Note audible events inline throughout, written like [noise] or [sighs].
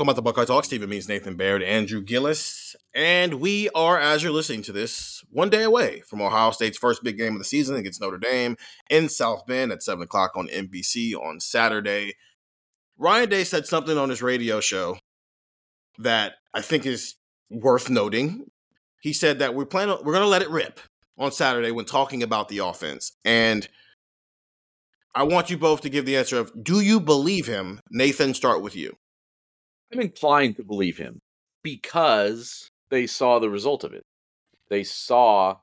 Welcome back to Buckeye Talk. Stephen Means Nathan Baird, Andrew Gillis, and we are, as you're listening to this, one day away from Ohio State's first big game of the season against Notre Dame in South Bend at seven o'clock on NBC on Saturday. Ryan Day said something on his radio show that I think is worth noting. He said that we're planning, we're going to let it rip on Saturday when talking about the offense, and I want you both to give the answer of Do you believe him? Nathan, start with you. I'm inclined to believe him because they saw the result of it. They saw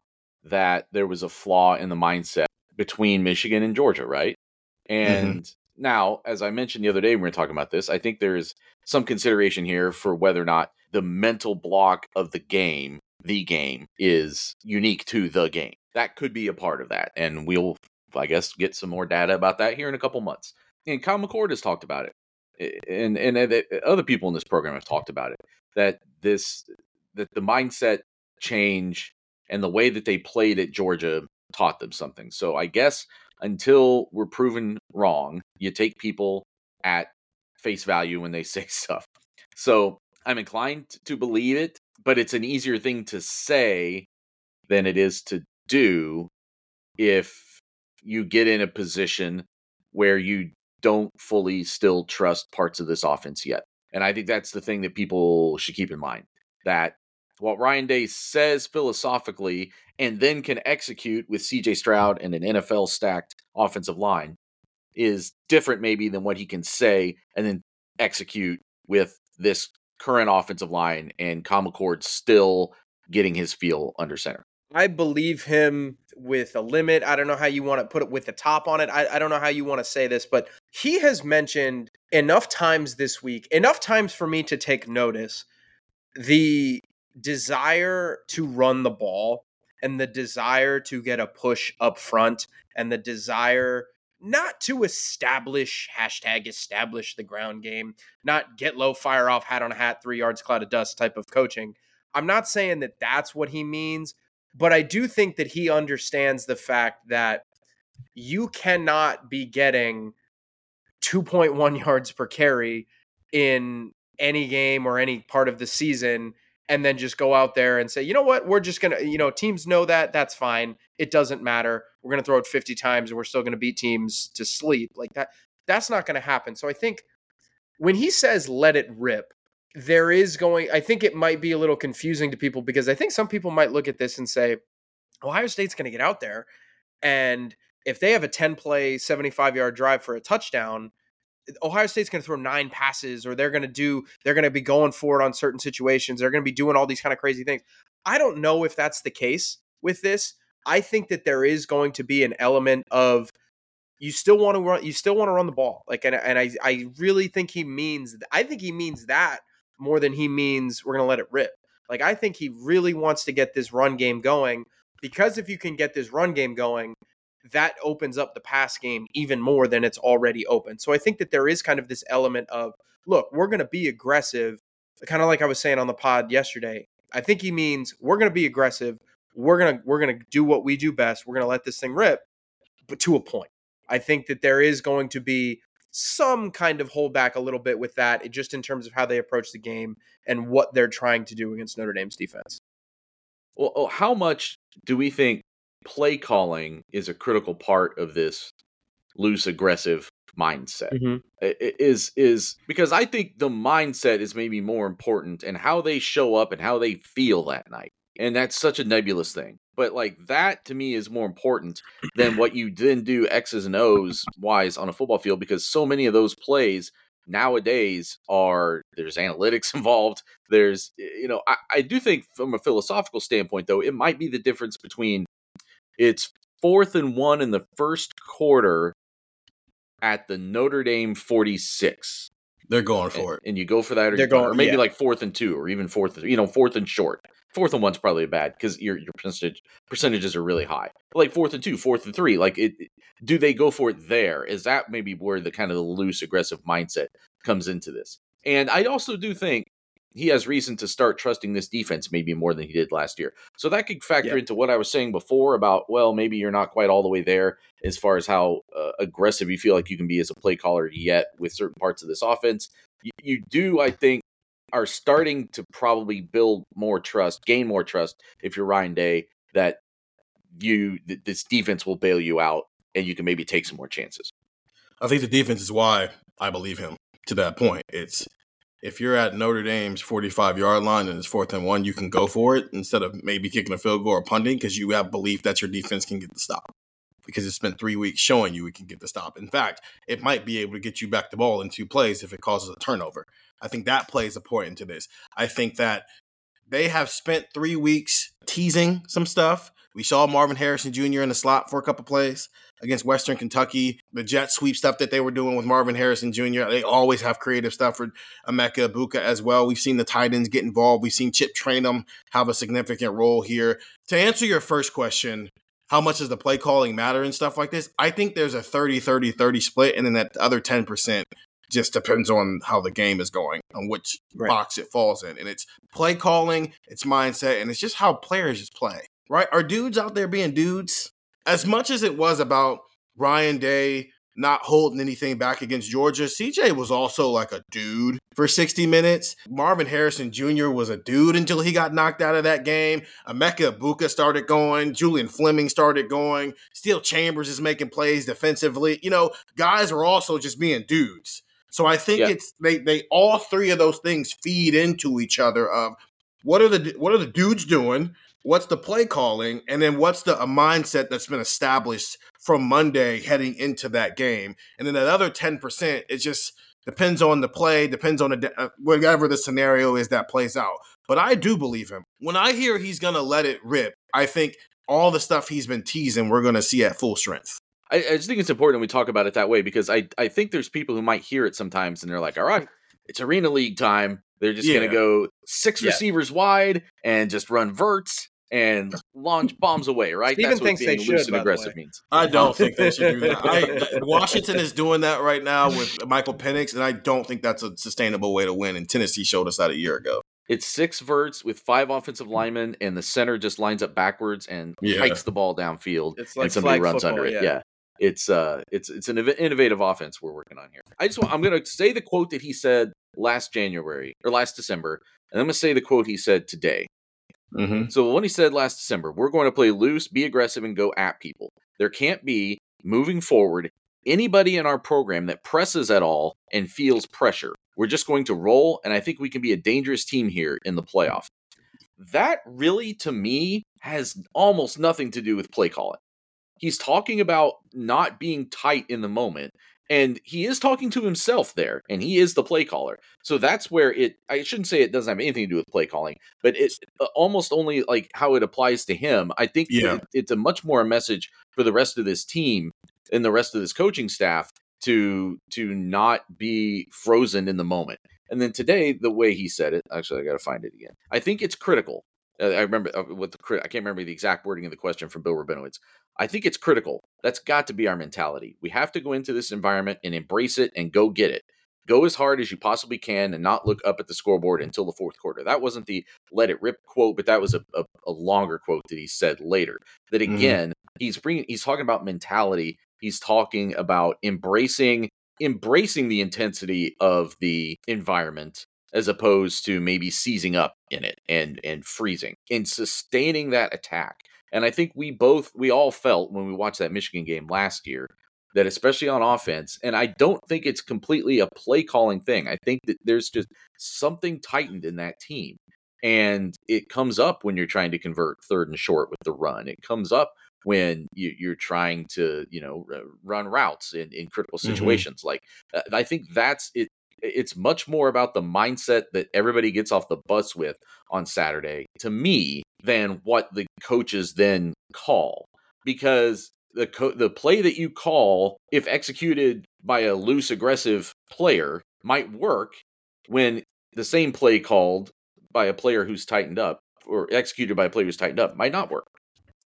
that there was a flaw in the mindset between Michigan and Georgia, right? Mm-hmm. And now, as I mentioned the other day when we were talking about this, I think there is some consideration here for whether or not the mental block of the game, the game, is unique to the game. That could be a part of that. And we'll, I guess, get some more data about that here in a couple months. And Kyle McCord has talked about it and and uh, other people in this program have talked about it that this that the mindset change and the way that they played at Georgia taught them something. So I guess until we're proven wrong, you take people at face value when they [laughs] say stuff. So I'm inclined to believe it, but it's an easier thing to say than it is to do if you get in a position where you don't fully still trust parts of this offense yet. And I think that's the thing that people should keep in mind that what Ryan Day says philosophically and then can execute with CJ Stroud and an NFL stacked offensive line is different, maybe, than what he can say and then execute with this current offensive line and Kyle McCord still getting his feel under center. I believe him with a limit. I don't know how you want to put it with the top on it. I, I don't know how you want to say this, but he has mentioned enough times this week, enough times for me to take notice, the desire to run the ball and the desire to get a push up front and the desire not to establish hashtag establish the ground game, not get low, fire off, hat on a hat, three yards, cloud of dust type of coaching. I'm not saying that that's what he means, but I do think that he understands the fact that you cannot be getting 2.1 [laughs] yards per carry in any game or any part of the season and then just go out there and say, you know what, we're just going to, you know, teams know that. That's fine. It doesn't matter. We're going to throw it 50 times and we're still going to beat teams to sleep. Like that, that's not going to happen. So I think when he says let it rip, there is going, I think it might be a little confusing to people because I think some people might look at this and say, Ohio State's going to get out there. And if they have a 10 play, 75 yard drive for a touchdown, Ohio State's going to throw nine passes or they're going to do, they're going to be going for it on certain situations. They're going to be doing all these kind of crazy things. I don't know if that's the case with this. I think that there is going to be an element of, you still want to run you still want to run the ball like and, and I, I really think he means i think he means that more than he means we're going to let it rip like i think he really wants to get this run game going because if you can get this run game going that opens up the pass game even more than it's already open. So I think that there is kind of this element of look, we're going to be aggressive, kind of like I was saying on the pod yesterday. I think he means we're going to be aggressive. We're going to we're going to do what we do best. We're going to let this thing rip, but to a point. I think that there is going to be some kind of hold back a little bit with that, just in terms of how they approach the game and what they're trying to do against Notre Dame's defense. Well, oh, how much do we think play calling is a critical part of this loose aggressive mindset Mm-hmm. Is is because i think the mindset is maybe more important and how they show up and how they feel that night and that's such a nebulous thing but like that to me is more important than what you then do x's and o's wise on a football field because so many of those plays nowadays are there's analytics [laughs] involved there's you know i, I do think from a philosophical standpoint though it might be the difference between it's fourth and one in the first quarter at the Notre Dame 46. They're going And, for it. and you go for that, or, They're going- or maybe yeah. like fourth and two, or even fourth, you know, fourth and short. Fourth and one's probably bad because your your percentage percentages are really high. But like fourth and two, fourth and three, like it. Do they go for it there? Is that maybe where the kind of the loose aggressive mindset comes into this? And I also do think he has reason to start trusting this defense maybe more than he did last year. So that could factor Yeah. into what I was saying before about well, maybe you're not quite all the way there as far as how uh, aggressive you feel like you can be as a play caller yet with certain parts of this offense. You, you do, I think, are starting to probably build more trust, gain more trust if you're Ryan Day that you th- this defense will bail you out and you can maybe take some more chances. I think the defense is why I believe him to that point. It's if you're at Notre Dame's 45 yard line and it's fourth and one, you can go for it instead of maybe kicking a field goal or punting because you have belief that your defense can get the stop. Because it's been three weeks showing you it can get the stop. In fact, it might be able to get you back the ball in two plays if it causes a turnover. I think that plays a point into this. I think that they have spent three weeks teasing some stuff. We saw Marvin Harrison Jr. in the slot for a couple plays against Western Kentucky. The jet sweep stuff that they were doing with Marvin Harrison Jr. They always have creative stuff for Emeka Egbuka as well. We've seen the tight ends get involved. We've seen Chip Trayanum have a significant role here. To answer your first question, how much does the play calling matter and stuff like this? I think there's a 30 30 30 split, and then that other 10% just depends on how the game is going, on which Right. box it falls in. And it's play calling, it's mindset, and it's just how players just play, right? Are dudes out there being dudes? As much as it was about Ryan Day not holding anything back against Georgia, CJ was also like a dude for 60 minutes. Marvin Harrison Jr. was a dude until he got knocked out of that game. Emeka Egbuka started going. Julian Fleming started going. Steele Chambers is making plays defensively. You know, guys are also just being dudes. So I think Yeah. it's they they all three of those things feed into each other of what are the what are the dudes doing? What's the play calling? And then what's the a mindset that's been established from Monday heading into that game? And then that other 10%, it just depends on the play, depends on the uh, whatever the scenario is that plays out. But I do believe him. When I hear he's going to let it rip, I think all the stuff he's been teasing, we're going to see at full strength. I, I just think it's important we talk about it that way because I, I think there's people who might hear it sometimes and they're like, all right, it's arena league time. They're just Yeah. going to go six Yeah. receivers wide and just run verts and launch bombs away, right? Steven That's what thinks being loose should, and by the aggressive way. means. I don't think they should do that. I, [laughs] Washington is doing that right now with Michael Penix, and I don't think that's a sustainable way to win. And Tennessee showed us that a year ago. It's six verts with five offensive linemen, and the center just lines up backwards and Yeah. hikes the ball downfield. It's and like somebody flag runs football, under it. yeah. Yeah. It's uh it's it's an innovative offense we're working on here. I just want I'm gonna say the quote that he said last January or last December, and I'm gonna say the quote he said today. Mm-hmm. So when he said last December, we're going to play loose, be aggressive, and go at people. There can't be moving forward anybody in our program that presses at all and feels pressure. We're just going to roll, and I think we can be a dangerous team here in the playoff. That really, to me, has almost nothing to do with play calling. He's talking about not being tight in the moment, and he is talking to himself there, and he is the play caller. So that's where it. I shouldn't say it doesn't have anything to do with play calling, but it's uh, almost only like how it applies to him. I think Yeah. it- it's a much more a message for the rest of this team and the rest of this coaching staff to to not be frozen in the moment. And then today, the way he said it, actually, I got to find it again. I think it's critical I remember uh, what the I can't remember the exact wording of the question from Bill Rabinowitz. I think it's critical. That's got to be our mentality. We have to go into this environment and embrace it and go get it. Go as hard as you possibly can and not look up at the scoreboard until the fourth quarter. That wasn't the let it rip quote, but that was a, a, a longer quote that he said later. That Mhm. again, he's bringing, he's talking about mentality. He's talking about embracing, embracing the intensity of the environment as opposed to maybe seizing up in it and and freezing and sustaining that attack. And I think we both we all felt when we watched that Michigan game last year that especially on offense, and I don't think it's completely a play calling thing. I think that there's just something tightened in that team. And it comes up when you're trying to convert third and short with the run. It comes up when you, you're trying to, you know, r- run routes in, in critical Mhm. situations. Like uh, I think that's it. It's much more about the mindset that everybody gets off the bus with on Saturday to me than what the coaches then call because the co- the play that you call if executed by a loose aggressive player might work when the same play called by a player who's tightened up or executed by a player who's tightened up might not work.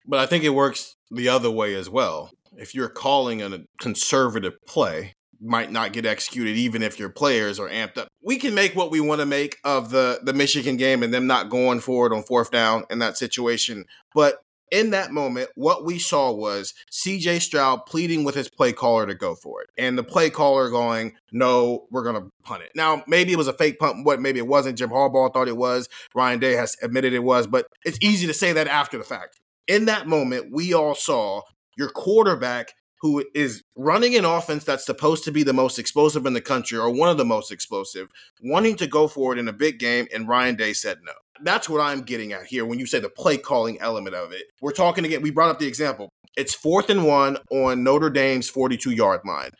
But I think it works the other way as well. If you're calling a conservative play, might not get executed even if your players are amped up. We can make what we want to make of the the Michigan game and them not going for it on fourth down in that situation, but in that moment, what we saw was CJ Stroud pleading with his play caller to go for it. And the play caller going, No, we're gonna punt it. Now, maybe it was a fake punt, what maybe it wasn't. Jim Harbaugh thought it was. Ryan Day has admitted it was, but it's easy to say that after the fact. In that moment, we all saw your quarterback who is running an offense that's supposed to be the most explosive in the country or one of the most explosive, wanting to go for it in a big game, and Ryan Day said no. That's what I'm getting at here when you say the play calling element of it. We're talking again, we brought up the example. It's fourth and one on Notre Dame's 42 yard line.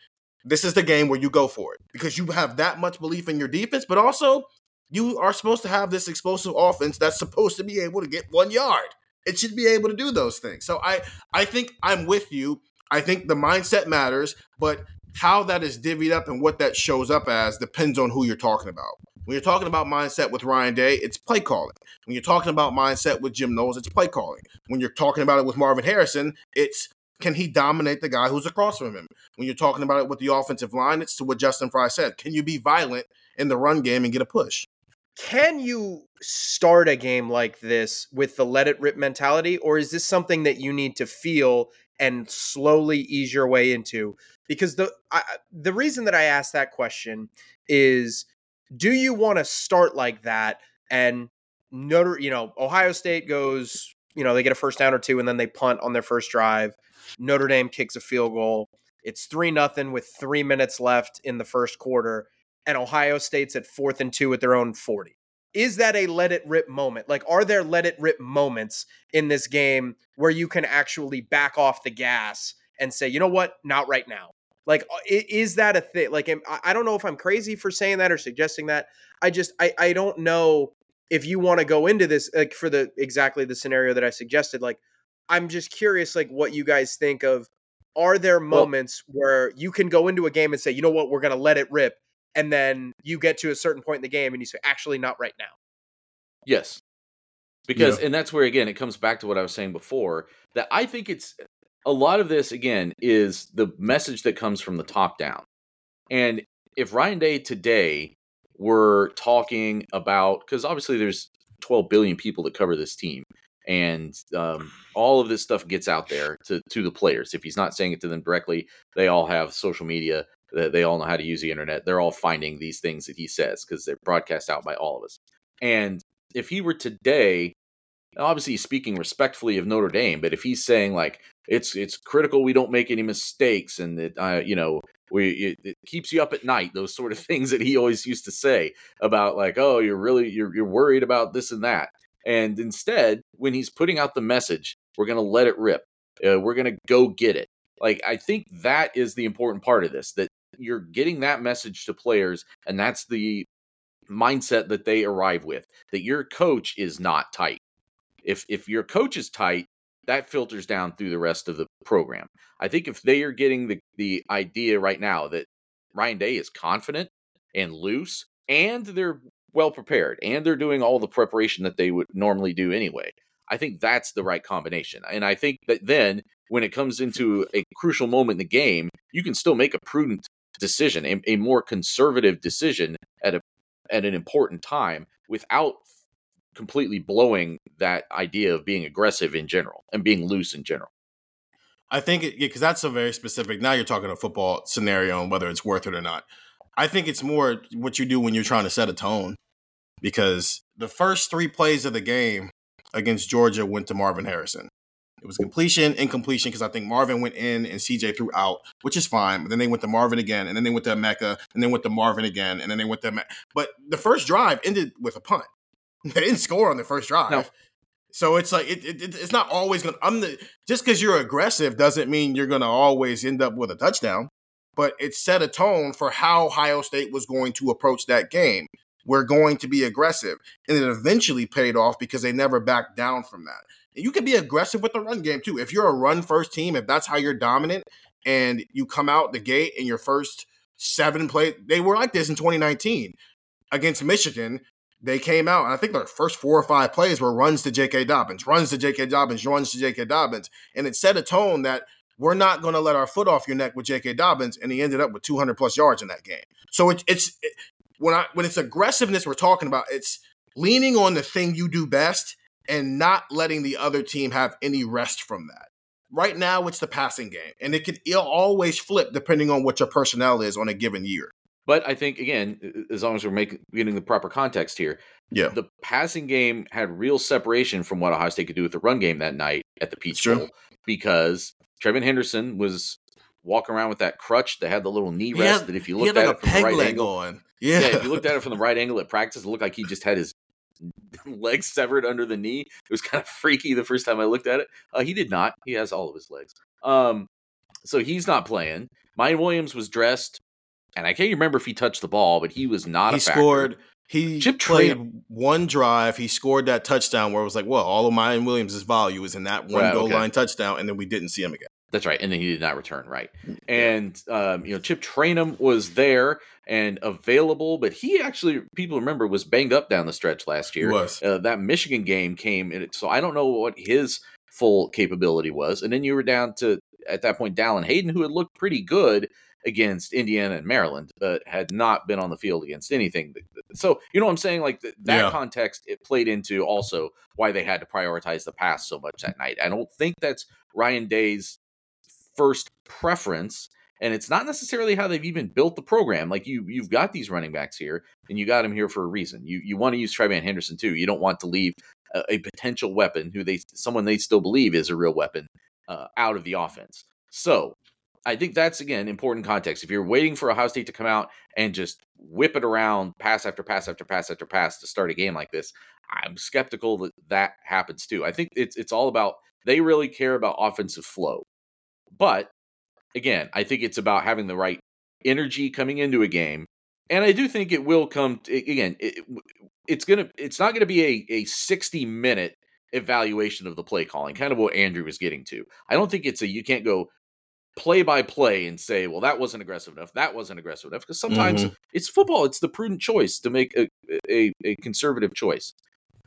This is the game where you go for it because you have that much belief in your defense, but also you are supposed to have this explosive offense that's supposed to be able to get one yard. It should be able to do those things. So I I think I'm with you. I think the mindset matters, but how that is divvied up and what that shows up as depends on who you're talking about. When you're talking about mindset with Ryan Day, it's play calling. When you're talking about mindset with Jim Knowles, it's play calling. When you're talking about it with Marvin Harrison, it's can he dominate the guy who's across from him? When you're talking about it with the offensive line, it's to what Justin Frye said. Can you be violent in the run game and get a push? Can you start a game like this with the let it rip mentality, or is this something that you need to feel and slowly ease your way into? Because the I, the reason that I asked that question is, do you want to start like that and Notre, you know, Ohio State goes, you know, they get a first down or two, and then they punt on their first drive. Notre Dame kicks a field goal. It's three nothing with three minutes left in the first quarter, and Ohio State's at fourth and two at their own 40. Is that a let it rip moment? Like, are there let it rip moments in this game where you can actually back off the gas and say, you know what, not right now? Like, uh, is that a thing? Like, am- I I don't know if I'm crazy for saying that or suggesting that. I just, I, I don't know if you want to go into this like for the exactly the scenario that I suggested. Like, I'm just curious, like, what you guys think of. Are there moments where you can go into a game and say, you know what, we're going to let it rip, and then you get to a certain point in the game and you say, actually, not right now. Yes. Because and that's where again it comes back to what I was saying before that I think it's a lot of this again is the message that comes from the top down. And if Ryan Day today were talking about cuz obviously there's 12 billion people that cover this team and um, all of this stuff gets out there to to the players. If he's not saying it to them directly, they all have social media. They, all know how to use the internet. They're all finding these things that he says because they're broadcast out by all of us. And if he were today, obviously speaking respectfully of Notre Dame, but if he's saying like it's it's critical we don't make any mistakes and that uh, you know we it, it keeps you up at night, those sort of [laughs] things that he always used to say about like oh you're really you're you're worried about this and that, and instead when he's putting out the message, we're gonna let it rip, uh, we're gonna go get it. Like I think that is the important part of this that you're getting that message to players, and that's the mindset that they arrive with that your coach is not tight. If if your coach is tight, that filters down through the rest of the program. I think if they are getting the the idea right now that Ryan Day is confident and loose and they're well prepared and they're doing all the preparation that they would normally do anyway. I think that's the right combination. And I think that then when it comes into a crucial moment in the game, you can still make a prudent decision, a, a more conservative decision at a at an important time without completely blowing that idea of being aggressive in general and being loose in general. I think it because that's a very specific. Now you're talking a football scenario and whether it's worth it or not. I think it's more what you do when you're trying to set a tone, because the first three plays of the game against Georgia went to Marvin Harrison. It was completion, incompletion, because I think Marvin went in and CJ threw out, which is fine. But then they went to Marvin again, and then they went to Mecca, and then went to Marvin again, and then they went to. Me- but the first drive ended with a punt. [laughs] They didn't score on the first drive. No. So it's like it, it, it's not always gonna. I'm the just because you're aggressive doesn't mean you're gonna always end up with a touchdown. But it set a tone for how Ohio State was going to approach that game. We're going to be aggressive, and it eventually paid off because they never backed down from that. And you can be aggressive with the run game too. If you're a run first team, if that's how you're dominant, and you come out the gate in your first seven play, they were like this in 2019 against Michigan they came out, and I think their first four or five plays were runs to J.K. Dobbins, runs to J.K. Dobbins, runs to J.K. Dobbins, and it set a tone that we're not going to let our foot off your neck with J.K. Dobbins, and he ended up with 200 plus yards in that game. So it, it's it, when I when it's aggressiveness we're talking about, it's leaning on the thing you do best and not letting the other team have any rest from that. Right now, it's the passing game, and it could it'll always flip depending on what your personnel is on a given year. But I think again, as long as we're making getting the proper context here, Yeah, the passing game had real separation from what Ohio State could do with the run game that night at the Peach. Bowl because TreVeyon Henderson was walking around with that crutch that had the little knee rest that if you looked at it from the right angle, on. yeah. Yeah, if you looked at it from the right angle at practice, it looked like he just had his [laughs] legs severed under the knee. It was kind of freaky the first time I looked at it. Uh, he did not. He has all of his legs. Um, so he's not playing. Miyan Williams was dressed, and I can't remember if he touched the ball, but he was not. he scored. He Chip played one drive. He scored that touchdown where it was like, well, all of Miyan Williams' value is in that one Right, goal okay. line touchdown, and then we didn't see him again. That's right, and then he did not return. Right, and um, you know Chip Trayanum was there and available, but he actually people remember was banged up down the stretch last He year. was. Uh, that Michigan game came, and it, so I don't know what his full capability was. And then you were down to at that point Dallan Hayden, who had looked pretty good against Indiana and Maryland, but had not been on the field against anything. So you know what I'm saying? Like th- that Yeah. context, it played into also why they had to prioritize the pass so much that night. I don't think that's Ryan Day's first preference. And it's not necessarily how they've even built the program. Like you, you've got these running backs here, and you got them here for a reason. You you want to use TreVeyon Henderson too. You don't want to leave a, a potential weapon who they someone they still believe is a real weapon uh, out of the offense. So I think that's again important context. If you're waiting for Ohio State to come out and just whip it around, pass after pass after pass after pass to start a game like this, I'm skeptical that that happens too. I think it's it's all about they really care about offensive flow, but again, I think it's about having the right energy coming into a game, and I do think it will come to, again. It, it's gonna it's not gonna be a a 60 minute evaluation of the play calling, kind of what Andrew was getting to. I don't think it's a you can't go play by play and say, well, that wasn't aggressive enough, that wasn't aggressive enough, because sometimes mm-hmm. it's football. It's the prudent choice to make a, a a conservative choice.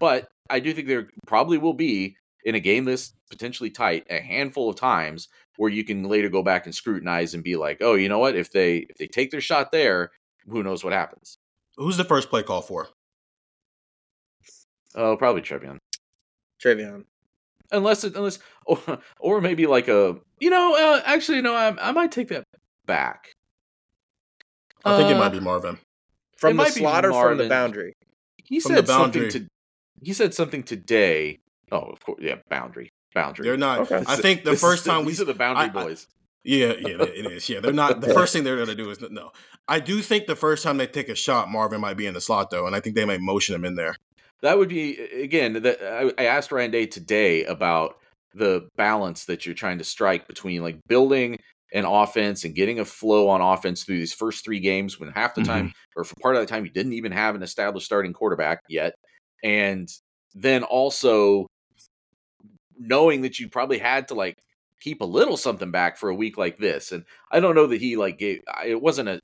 But I do think there probably will be in a game this potentially tight a handful of times where you can later go back and scrutinize and be like, oh, you know what? If they if they take their shot there, who knows what happens? Who's the first play call for? Oh, probably TreVeyon. TreVeyon. Unless it, unless [laughs] or, or maybe like a you know uh, actually no I, I might take that back. I think it Uh, might be Marvin. From the might slot or from the boundary? He From the said something to he said something today. Oh, of course, yeah, boundary, boundary. They're not. Okay. I think the This is first time we these are the boundary I- I- boys. Yeah, [laughs] yeah, it is. Yeah, they're not. The first thing they're going to do is no. I do think the first time they take a shot, Marvin might be in the slot though, and I think they might motion him in there. That would be again. That I, I asked Ryan Day today about the balance that you're trying to strike between like building an offense and getting a flow on offense through these first three games when half the Mm-hmm. time or for part of the time you didn't even have an established starting quarterback yet, and then also knowing that you probably had to like keep a little something back for a week like this. And I don't know that he like gave. It wasn't a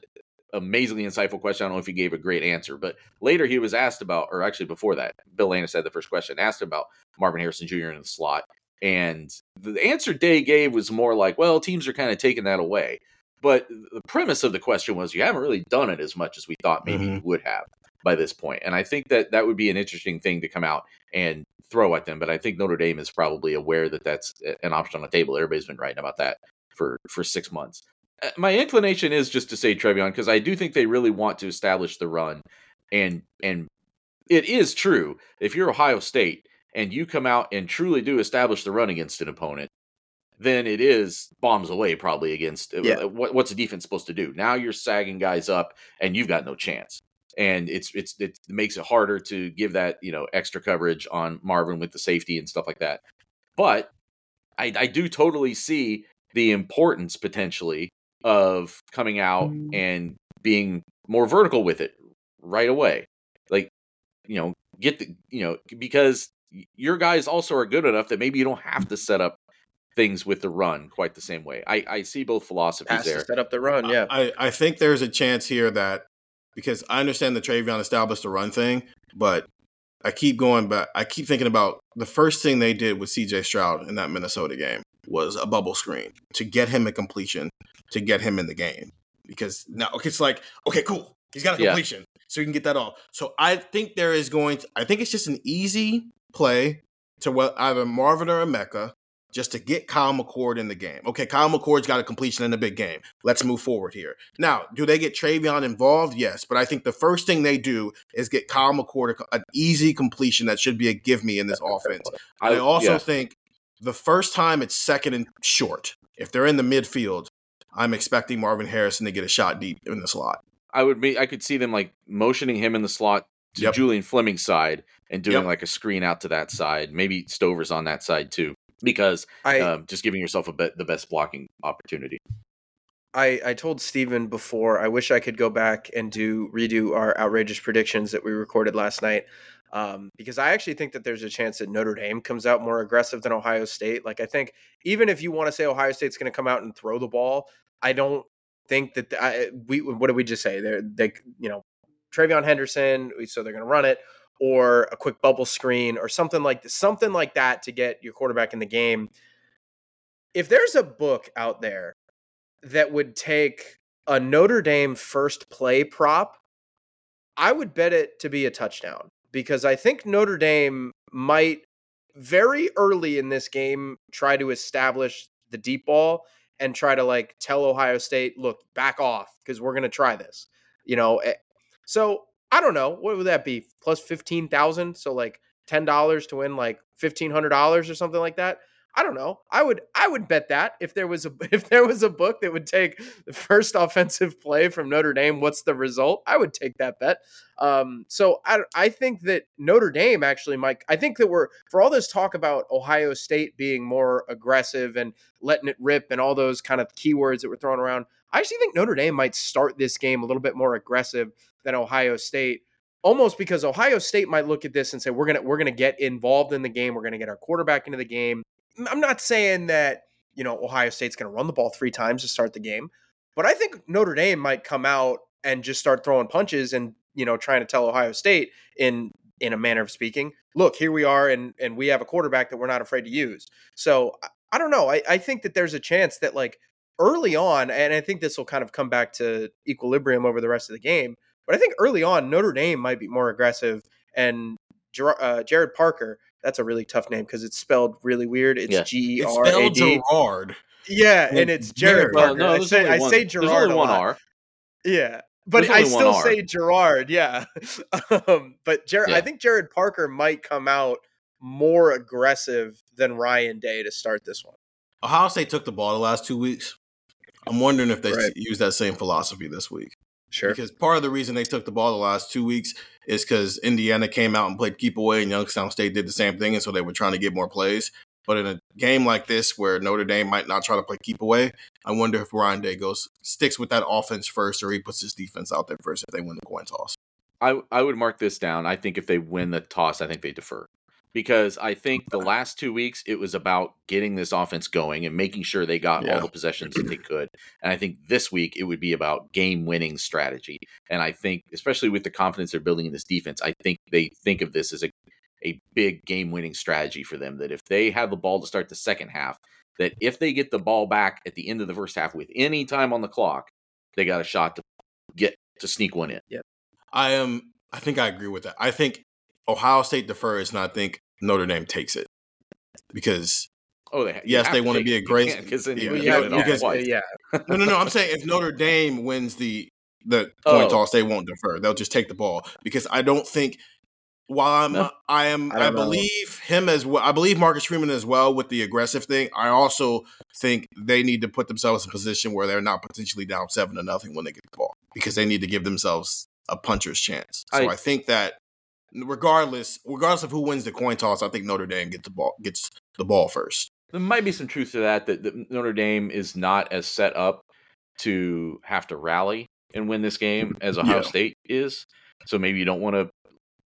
amazingly insightful question. I don't know if he gave a great answer, but later he was asked about, or actually before that, Bill Landis had the first question, asked him about Marvin Harrison Jr. in the slot. And the answer Day gave was more like, well, teams are kind of taking that away. But the premise of the question was, you haven't really done it as much as we thought maybe Mhm. you would have by this point. And I think that that would be an interesting thing to come out and throw at them. But I think Notre Dame is probably aware that that's an option on the table. Everybody's been writing about that for for six months. Uh, My inclination is just to say TreVeyon because I do think they really want to establish the run, and and it is true if you're Ohio State and you come out and truly do establish the run against an opponent, then it is bombs away probably against uh, Yeah. what, what's a defense supposed to do? Now you're sagging guys up and you've got no chance. And it's it's it makes it harder to give that you know extra coverage on Marvin with the safety and stuff like that. But I, I do totally see the importance potentially of coming out mm-hmm. and being more vertical with it right away. Like, you know, get the, you know, because your guys also are good enough that maybe you don't have to set up things with the run quite the same way. I, I see both philosophies Has to there. set up the run. Yeah. I, I think there's a chance here that because I understand the TreVeyon established the run thing, but I keep going back. I keep thinking about the first thing they did with CJ Stroud in that Minnesota game was a bubble screen to get him a completion, to get him in the game. Because now okay, it's like, okay, cool. He's got a Yeah. completion. So you can get that off. So I think there is going to I think it's just an easy play to either Marvin or Emeka just to get Kyle McCord in the game. Okay, Kyle McCord's got a completion in the big game. Let's move forward here. Now, do they get TreVeyon involved? Yes, but I think the first thing they do is get Kyle McCord an easy completion that should be a give me in this offense. I, also yeah. think the first time it's second and short. If they're in the midfield, I'm expecting Marvin Harrison to get a shot deep in the slot. I would be, I could see them like motioning him in the slot to Yep. Julian Fleming's side and doing Yep. like a screen out to that side. Maybe Stover's on that side too, because I um, just giving yourself a bit the best blocking opportunity. I, I told Steven before, I wish I could go back and do redo our outrageous predictions that we recorded last night. Um, because I actually think that there's a chance that Notre Dame comes out more aggressive than Ohio State. Like I think even if you want to say Ohio State's going to come out and throw the ball, I don't think that the, I, we. What did we just say? They're they you know TreVeyon Henderson, so they're going to run it or a quick bubble screen or something like something like that to get your quarterback in the game. If there's a book out there that would take a Notre Dame first play prop, I would bet it to be a touchdown because I think Notre Dame might very early in this game try to establish the deep ball and try to like tell Ohio State, look, back off because we're going to try this. You know, eh, so I don't know. What would that be? Plus 15,000. So like $10 to win like $1,500 or something like that. I don't know. I would I would bet that if there was a [laughs] if there was a book that would take the first [laughs] offensive play from Notre Dame, what's the result? I would take that bet. Um, so I I think that Notre Dame actually might. I think that we're for all this talk about Ohio State being more aggressive and letting it rip and all those kind of keywords that were thrown around. I actually think Notre Dame might start this game a little bit more aggressive than Ohio State almost because Ohio State might look at this and say we're gonna we're gonna get involved in the game. We're gonna get our quarterback into the game. I'm not saying that you know Ohio State's gonna run the ball three times to start the game, but I think Notre Dame might come out and just start throwing punches and you know trying to tell Ohio State in in a manner of speaking, look here we are and and we have a quarterback that we're not afraid to use. So I, don't know. I, I think that there's a chance that like early on, and I think this will kind of come back to equilibrium over the rest of the game. But I think early on, Notre Dame might be more aggressive, and uh, Jared Parker. That's a really tough name because it's spelled really weird. It's Yeah. G E It's spelled Gerard. Yeah, Well, and it's Jared Jared. Well, Parker. no, I say I say Gerard only a one lot. R. Yeah. But I still R. say Gerard, yeah. [laughs] um, but Jared, I think Gerad Parker might come out more aggressive than Ryan Day to start this one. Ohio State took the ball the last two weeks. I'm wondering if they Right. use that same philosophy this week. Sure. Because part of the reason they took the ball the last two weeks is because Indiana came out and played keep away, and Youngstown State did the same thing, and so they were trying to get more plays. But in a game like this, where Notre Dame might not try to play keep away, I wonder if Ryan Day goes sticks with that offense first, or he puts his defense out there first if they win the coin toss. I I would mark this down. I think if they win the toss, I think they defer. Because I think the last two weeks it was about getting this offense going and making sure they got Yeah. all the possessions that they could. And I think this week it would be about game winning strategy. And I think, especially with the confidence they're building in this defense, I think they think of this as a, a big game winning strategy for them. That if they have the ball to start the second half, that if they get the ball back at the end of the first half with any time on the clock, they got a shot to get to sneak one in. I am. I think I agree with that. I think Ohio State defers, and I think Notre Dame takes it because Oh, they Yes, they wanna be a great- because then yeah, yeah, it all because- yeah. no, no, no. I'm saying if Notre [laughs] Dame wins the the Oh. toss, they won't defer. They'll just take the ball because I don't think. While I'm, No. I am, I I, don't know. believe him as well. I believe Marcus Freeman as well with the aggressive thing. I also think they need to put themselves in a position where they're not potentially down seven to nothing when they get the ball because they need to give themselves a puncher's chance. So I, I- think that regardless, regardless of who wins the coin toss, I think Notre Dame gets the ball gets the ball first. There might be some truth to that, that. That Notre Dame is not as set up to have to rally and win this game as Ohio Yeah. State is. So maybe you don't want to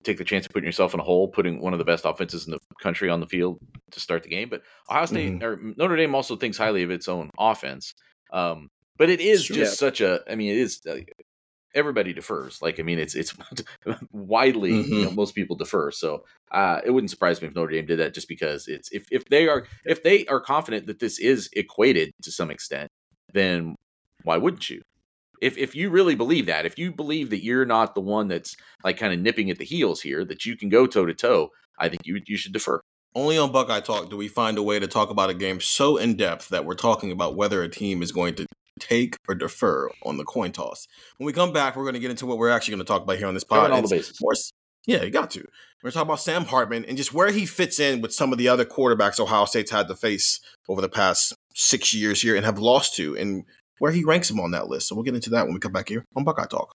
take the chance of putting yourself in a hole, putting one of the best offenses in the country on the field to start the game. But Ohio State Mm-hmm. or Notre Dame also thinks highly of its own offense. Um, but it is Sure. just such a. I mean, it is. Everybody defers. Like, I mean, it's it's [laughs] widely Mm-hmm. know, most people defer. So uh, it wouldn't surprise me if Notre Dame did that, just because it's if if they are if they are confident that this is equated to some extent, then why wouldn't you? If if you really believe that, if you believe that you're not the one that's like kind of nipping at the heels here, that you can go toe to toe, I think you you should defer. Only on Buckeye Talk do we find a way to talk about a game so in depth that we're talking about whether a team is going to take or defer on the coin toss. When we come back, we're going to get into what we're actually going to talk about here on this pod. All the bases. more yeah, you got to. We're talking about Sam Hartman and just where he fits in with some of the other quarterbacks Ohio State's had to face over the past six years here and have lost to, and where he ranks him on that list. So we'll get into that when we come back here on Buckeye Talk.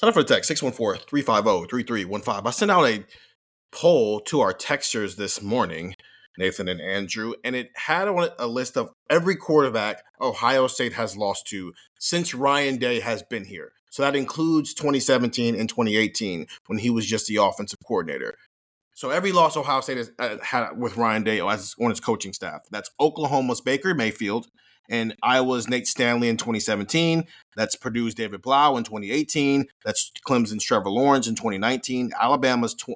Sign up for the text 614 350 3315. I sent out a poll to our texters this morning, Nathan and Andrew, and it had on it a list of every quarterback Ohio State has lost to since Ryan Day has been here. So that includes 2017 and 2018 when he was just the offensive coordinator. So every loss Ohio State has uh, had with Ryan Day as on his coaching staff. That's Oklahoma's Baker Mayfield and Iowa's Nate Stanley in 2017. That's Purdue's David Blough in 2018. That's Clemson's Trevor Lawrence in 2019. Alabama's tw-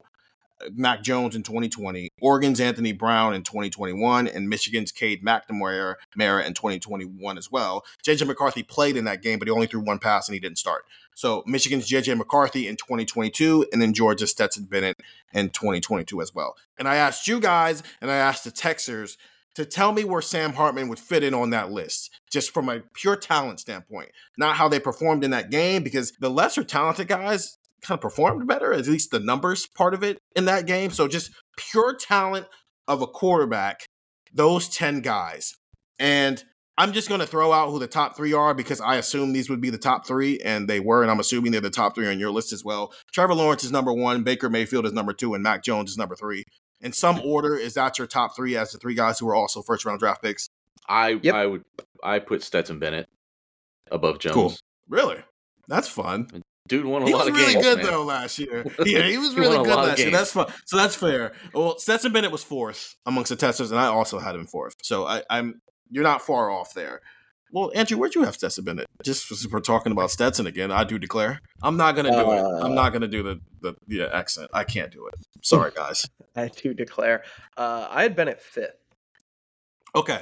uh, Mac Jones in 2020. Oregon's Anthony Brown in 2021. And Michigan's Cade McNamara Mara in 2021 as well. JJ McCarthy played in that game, but he only threw one pass and he didn't start. So Michigan's JJ McCarthy in 2022, and then Georgia's Stetson Bennett in 2022 as well. And I asked you guys, and I asked the Texers to tell me where Sam Hartman would fit in on that list, just from a pure talent standpoint, not how they performed in that game, because the lesser talented guys kind of performed better, at least the numbers part of it in that game. So just pure talent of a quarterback, those 10 guys. And I'm just going to throw out who the top three are because I assume these would be the top three, and they were, and I'm assuming they're the top three on your list as well. Trevor Lawrence is number one, Baker Mayfield is number two, and Mac Jones is number three. In some order, is that your top three as the three guys who were also first round draft picks? I Yep. I would I put Stetson Bennett above Jones. Cool. Really? That's fun. Dude won a He lot was of really games. good man. though last year. [laughs] Yeah, he was He really won good last year. That's fun. So that's fair. Well, Stetson Bennett was fourth amongst the testers, and I also had him fourth. So I, I'm you're not far off there. Well, Andrew, where'd you have Stetson Bennett? Just for, we're talking about Stetson again. I do declare. I'm not gonna do uh, it. I'm not gonna do the the, the accent. I can't do it. Sorry, guys. [laughs] I do declare. Uh, I had Bennett fifth. Okay,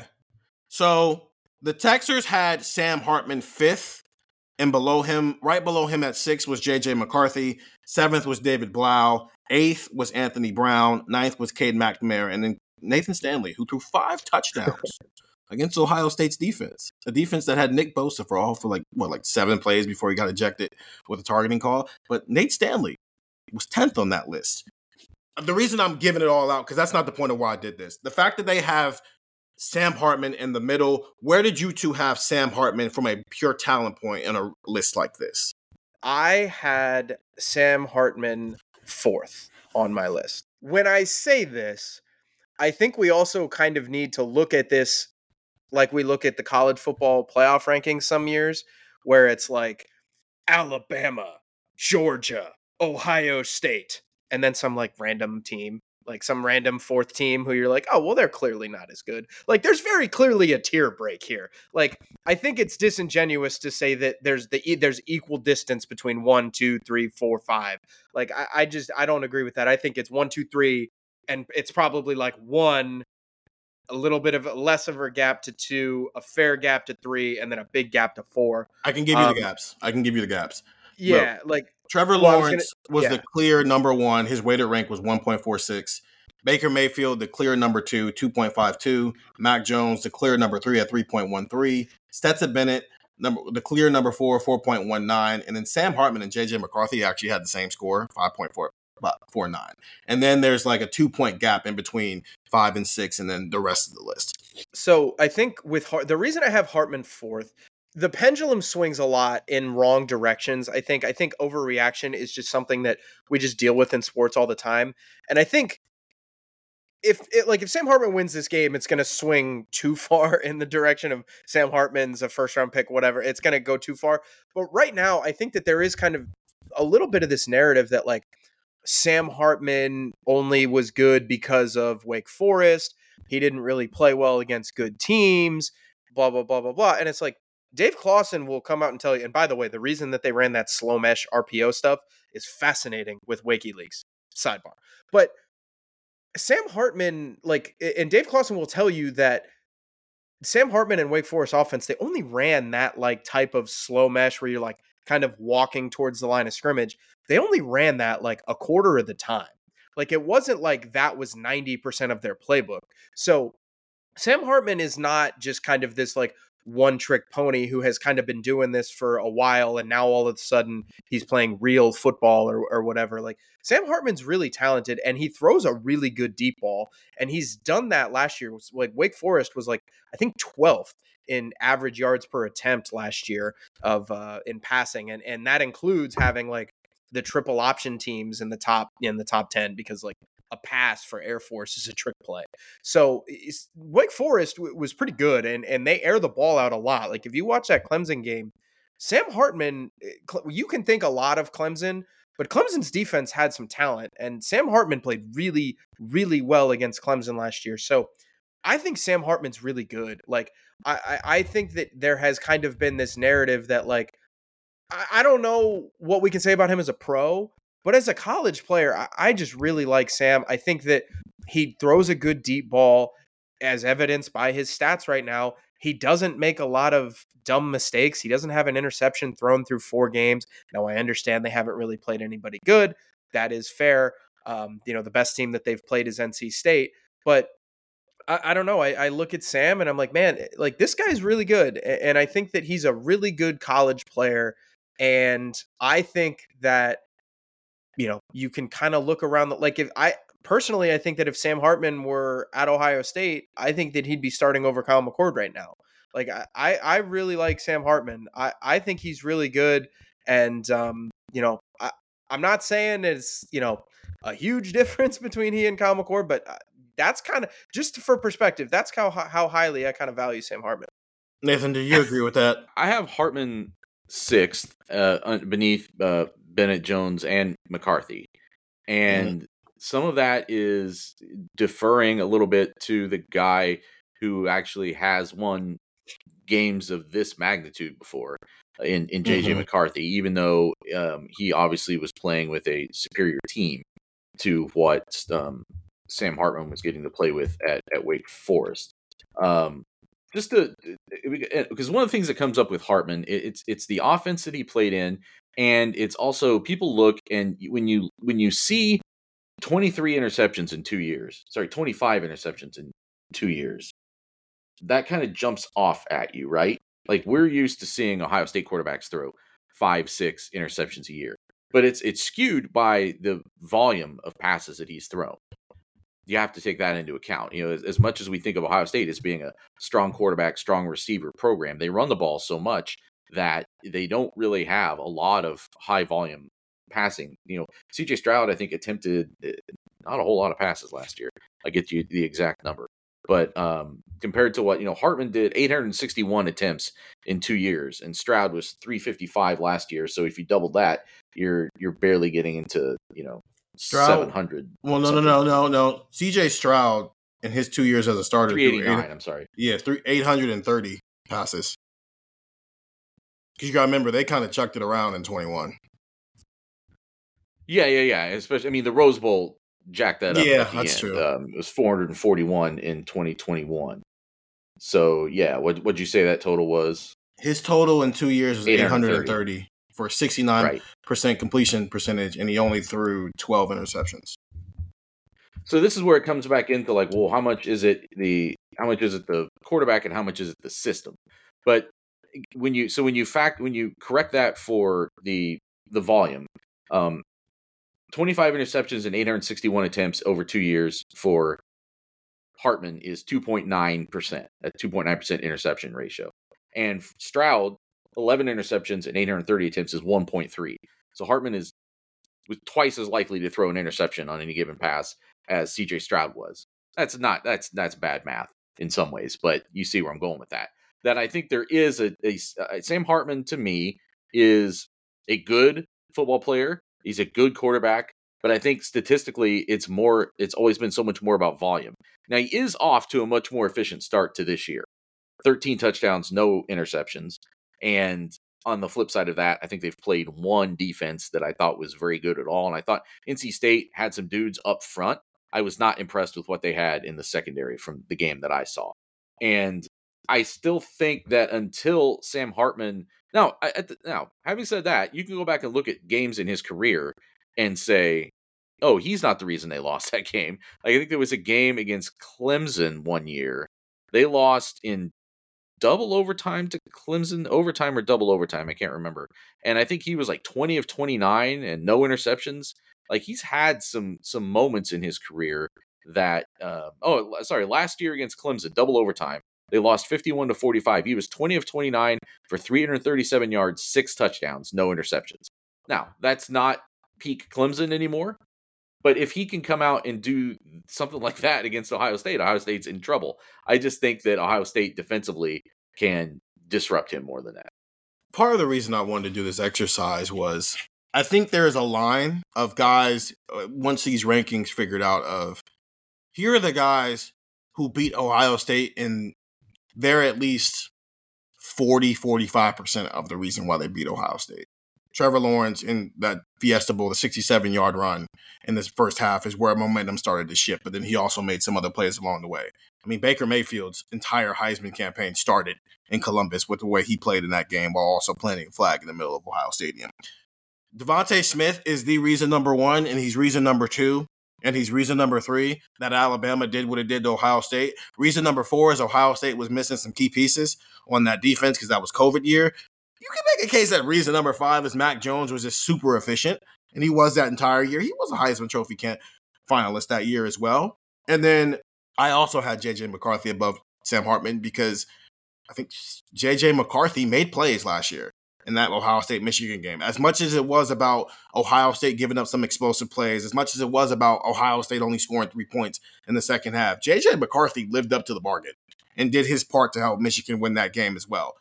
so the Texers had Sam Hartman fifth, and below him, right below him at six was JJ McCarthy. Seventh was David Blough. Eighth was Anthony Brown. Ninth was Cade McNamara, and then Nathan Stanley, who threw five touchdowns [laughs] against Ohio State's defense, a defense that had Nick Bosa for all for like what like seven plays before he got ejected with a targeting call. But Nate Stanley was tenth on that list. The reason I'm giving it all out because that's not the point of why I did this. The fact that they have Sam Hartman in the middle. Where did you two have Sam Hartman from a pure talent point in a list like this? I had Sam Hartman fourth on my list. When I say this, I think we also kind of need to look at this like we look at the college football playoff rankings some years, where it's like Alabama, Georgia, Ohio State, and then some like random team, like some random fourth team who you're like, oh, well, they're clearly not as good. Like, there's very clearly a tier break here. Like, I think it's disingenuous to say that there's the there's equal distance between one, two, three, four, five. Like, I, I just I don't agree with that. I think it's one, two, three, and it's probably like one a little bit of a less of a gap to two, a fair gap to three, and then a big gap to four. I can give you um, the gaps. I can give you the gaps. Yeah, Look, like Trevor well, Lawrence was, gonna, was yeah. the clear number one. His weighted rank was 1.46. Baker Mayfield, the clear number two, 2.52. Mac Jones, the clear number three at 3.13. Stetson Bennett, number the clear number four, 4.19. And then Sam Hartman and JJ McCarthy actually had the same score, 5.4 about four nine. And then there's like a two point gap in between five and six, and then the rest of the list. So I think with Hart, the reason I have Hartman fourth, the pendulum swings a lot in wrong directions. I think I think overreaction is just something that we just deal with in sports all the time, and I think. If it, like if Sam Hartman wins this game, it's going to swing too [laughs] far in the direction of Sam Hartman's a first round pick, whatever. It's going to go too far. But right now, I think that there is kind of a little bit of this narrative that like Sam Hartman only was good because of Wake Forest. He didn't really play well against good teams, blah, blah, blah, blah, blah. And it's like Dave Clawson will come out and tell you. And by the way, the reason that they ran that slow mesh RPO stuff is fascinating with WikiLeaks. Sidebar. But Sam Hartman, like, and Dave Clawson will tell you that Sam Hartman and Wake Forest offense, they only ran that like type of slow mesh where you're like kind of walking towards the line of scrimmage they only ran that like a quarter of the time. Like it wasn't like that was 90% of their playbook. So Sam Hartman is not just kind of this like one trick pony who has kind of been doing this for a while and now all of a sudden he's playing real football or, or whatever. Like Sam Hartman's really talented and he throws a really good deep ball. And he's done that last year. Like Wake Forest was like, I think 12th in average yards per attempt last year of uh in passing. And and that includes having like the triple option teams in the top in the top 10 because like a pass for Air Force is a trick play. So Wake Forest w- was pretty good and and they air the ball out a lot. Like if you watch that Clemson game, Sam Hartman, eh, you can think a lot of Clemson, but Clemson's defense had some talent and Sam Hartman played really really well against Clemson last year. So I think Sam Hartman's really good. Like I, I, I think that there has kind of been this narrative that like I, don't know what we can say about him as a pro, but as a college player, I, I just really like Sam. I think that he throws a good deep ball, as evidenced by his stats right now. He doesn't make a lot of dumb mistakes. He doesn't have an interception thrown through four games. Now, I understand they haven't really played anybody good. That is fair. Um, you know, the best team that they've played is NC State. But I, I don't know. I, I, look at Sam and I'm like, man, like this guy's really good. And I think that he's a really good college player. And I think that, you know, you can kind of look around the, like if I personally, I think that if Sam Hartman were at Ohio State, I think that he'd be starting over Kyle McCord right now. Like I, I really like Sam Hartman. I, I think he's really good. And, um, you know, I, I'm not saying it's, you know, a huge [laughs] difference between he and Kyle McCord, but uh, that's kind of just for perspective. That's how how highly I kind of value Sam Hartman. Nathan, do you agree with that? I have Hartman sixth, uh, beneath uh, Bennett Jones and McCarthy, mm-hmm. and mm-hmm. some of that is deferring a little bit to the guy who actually has won games of this magnitude before in in JJ Mhm. McCarthy, even though um, he obviously was playing with a superior team to what um, Sam Hartman was getting to play with at, at Wake Forest. Um, just to because one of the things that comes up with Hartman, it, it's it's the offense that he played in, and it's also people look and when you when you see 23 interceptions in two years, sorry, 25 interceptions in two years, that kind of jumps off at you, right? Like we're used to seeing Ohio State quarterbacks throw five, six interceptions a year, but it's it's skewed by the volume of passes that he's thrown. You have to take that into account. You know, as, as much as we think of Ohio State as being a strong quarterback, strong receiver program, they run the ball so much that they don't really have a lot of high volume passing. You know, CJ Stroud, I think, attempted uh, not a whole lot of passes last year. I get you the exact number. But um, compared to what you know, Hartman did 861 attempts in two years, and Stroud was 355 last year. So if you double that, you're you're barely getting into you know Stroud- 700. Well, no, no, something. no, no, no. CJ Stroud in his two years as a starter, 389. eight- I'm sorry. yeah, three eight hundred and thirty passes. Because you got to remember, they kind of chucked it around in twenty one. Yeah, yeah, yeah. Especially, I mean, the Rose Bowl jacked that up. Yeah, that's end. true. Um, it was 441 in 2021. So yeah, what what'd you say that total was? His total in two years was eight hundred and 830. For sixty nine Right. percent completion percentage, and he only threw twelve interceptions. So this is where it comes back into like, well, how much is it the how much is it the quarterback and how much is it the system? But when you so when you fact when you correct that for the the volume, um, 25 interceptions and 861 attempts over two years for Hartman is 2.9%, a 2.9% interception ratio. And Stroud, 11 interceptions and 830 attempts is 1.3. So Hartman is twice as likely to throw an interception on any given pass as CJ Stroud was. That's not that's that's bad math in some ways, but you see where I'm going with that. That I think there is a, a uh, Sam Hartman to me is a good football player. He's a good quarterback, but I think statistically it's more it's always been so much more about volume. Now he is off to a much more efficient start to this year. 13 touchdowns, no interceptions. And on the flip side of that, I think they've played one defense that I thought was very good at all. And I thought NC State had some dudes up front. I was not impressed with what they had in the secondary from the game that I saw. And I still think that until Sam Hartman, now, the, now having said that, you can go back and look at games in his career and say, oh, he's not the reason they [laughs] lost that game. Like, I think there was a game against Clemson one year. They lost in double overtime to Clemson, overtime or double overtime, I can't remember. And I think he was like 20 of 29 and no interceptions. Like he's had some some moments in his career that uh, oh sorry, last year against Clemson, double overtime. They lost 51 to 45. He was 20 of 29 for 337 yards, six touchdowns, no interceptions. Now, that's not peak Clemson anymore. But if he can come out and do something like that against Ohio State, Ohio State's in trouble. I just think that Ohio State defensively can disrupt him more than that. part of the reason I wanted to do this exercise was I think there is a line of guys uh, once these rankings figured out of here are the guys who beat Ohio State and they're at least 40 45% of the reason why they beat Ohio State. Trevor Lawrence in that Fiesta Bowl, the 67 yard run in this first half is where momentum started to shift, but then he also made some other plays along the way. I mean, Baker Mayfield's entire Heisman campaign started in Columbus with the way he played in that game while also planting a flag in the middle of Ohio Stadium. DeVonta Smith is the reason number one, and he's reason number two, and he's reason number three that Alabama did what it did to Ohio State. Reason number four is Ohio State was missing some key pieces on that defense because that was COVID year. You can make a case that reason number five is Mac Jones was just super efficient, and he was that entire year. He was a Heisman Trophy can- finalist that year as well. And then I also had JJ McCarthy above Sam Hartman because I think JJ McCarthy made plays last year in that Ohio State Michigan game. As much as it was about Ohio State giving up some explosive plays, as much as it was about Ohio State only scoring three points in the second half, JJ McCarthy lived up to the bargain and did his part to help Michigan win that game as well.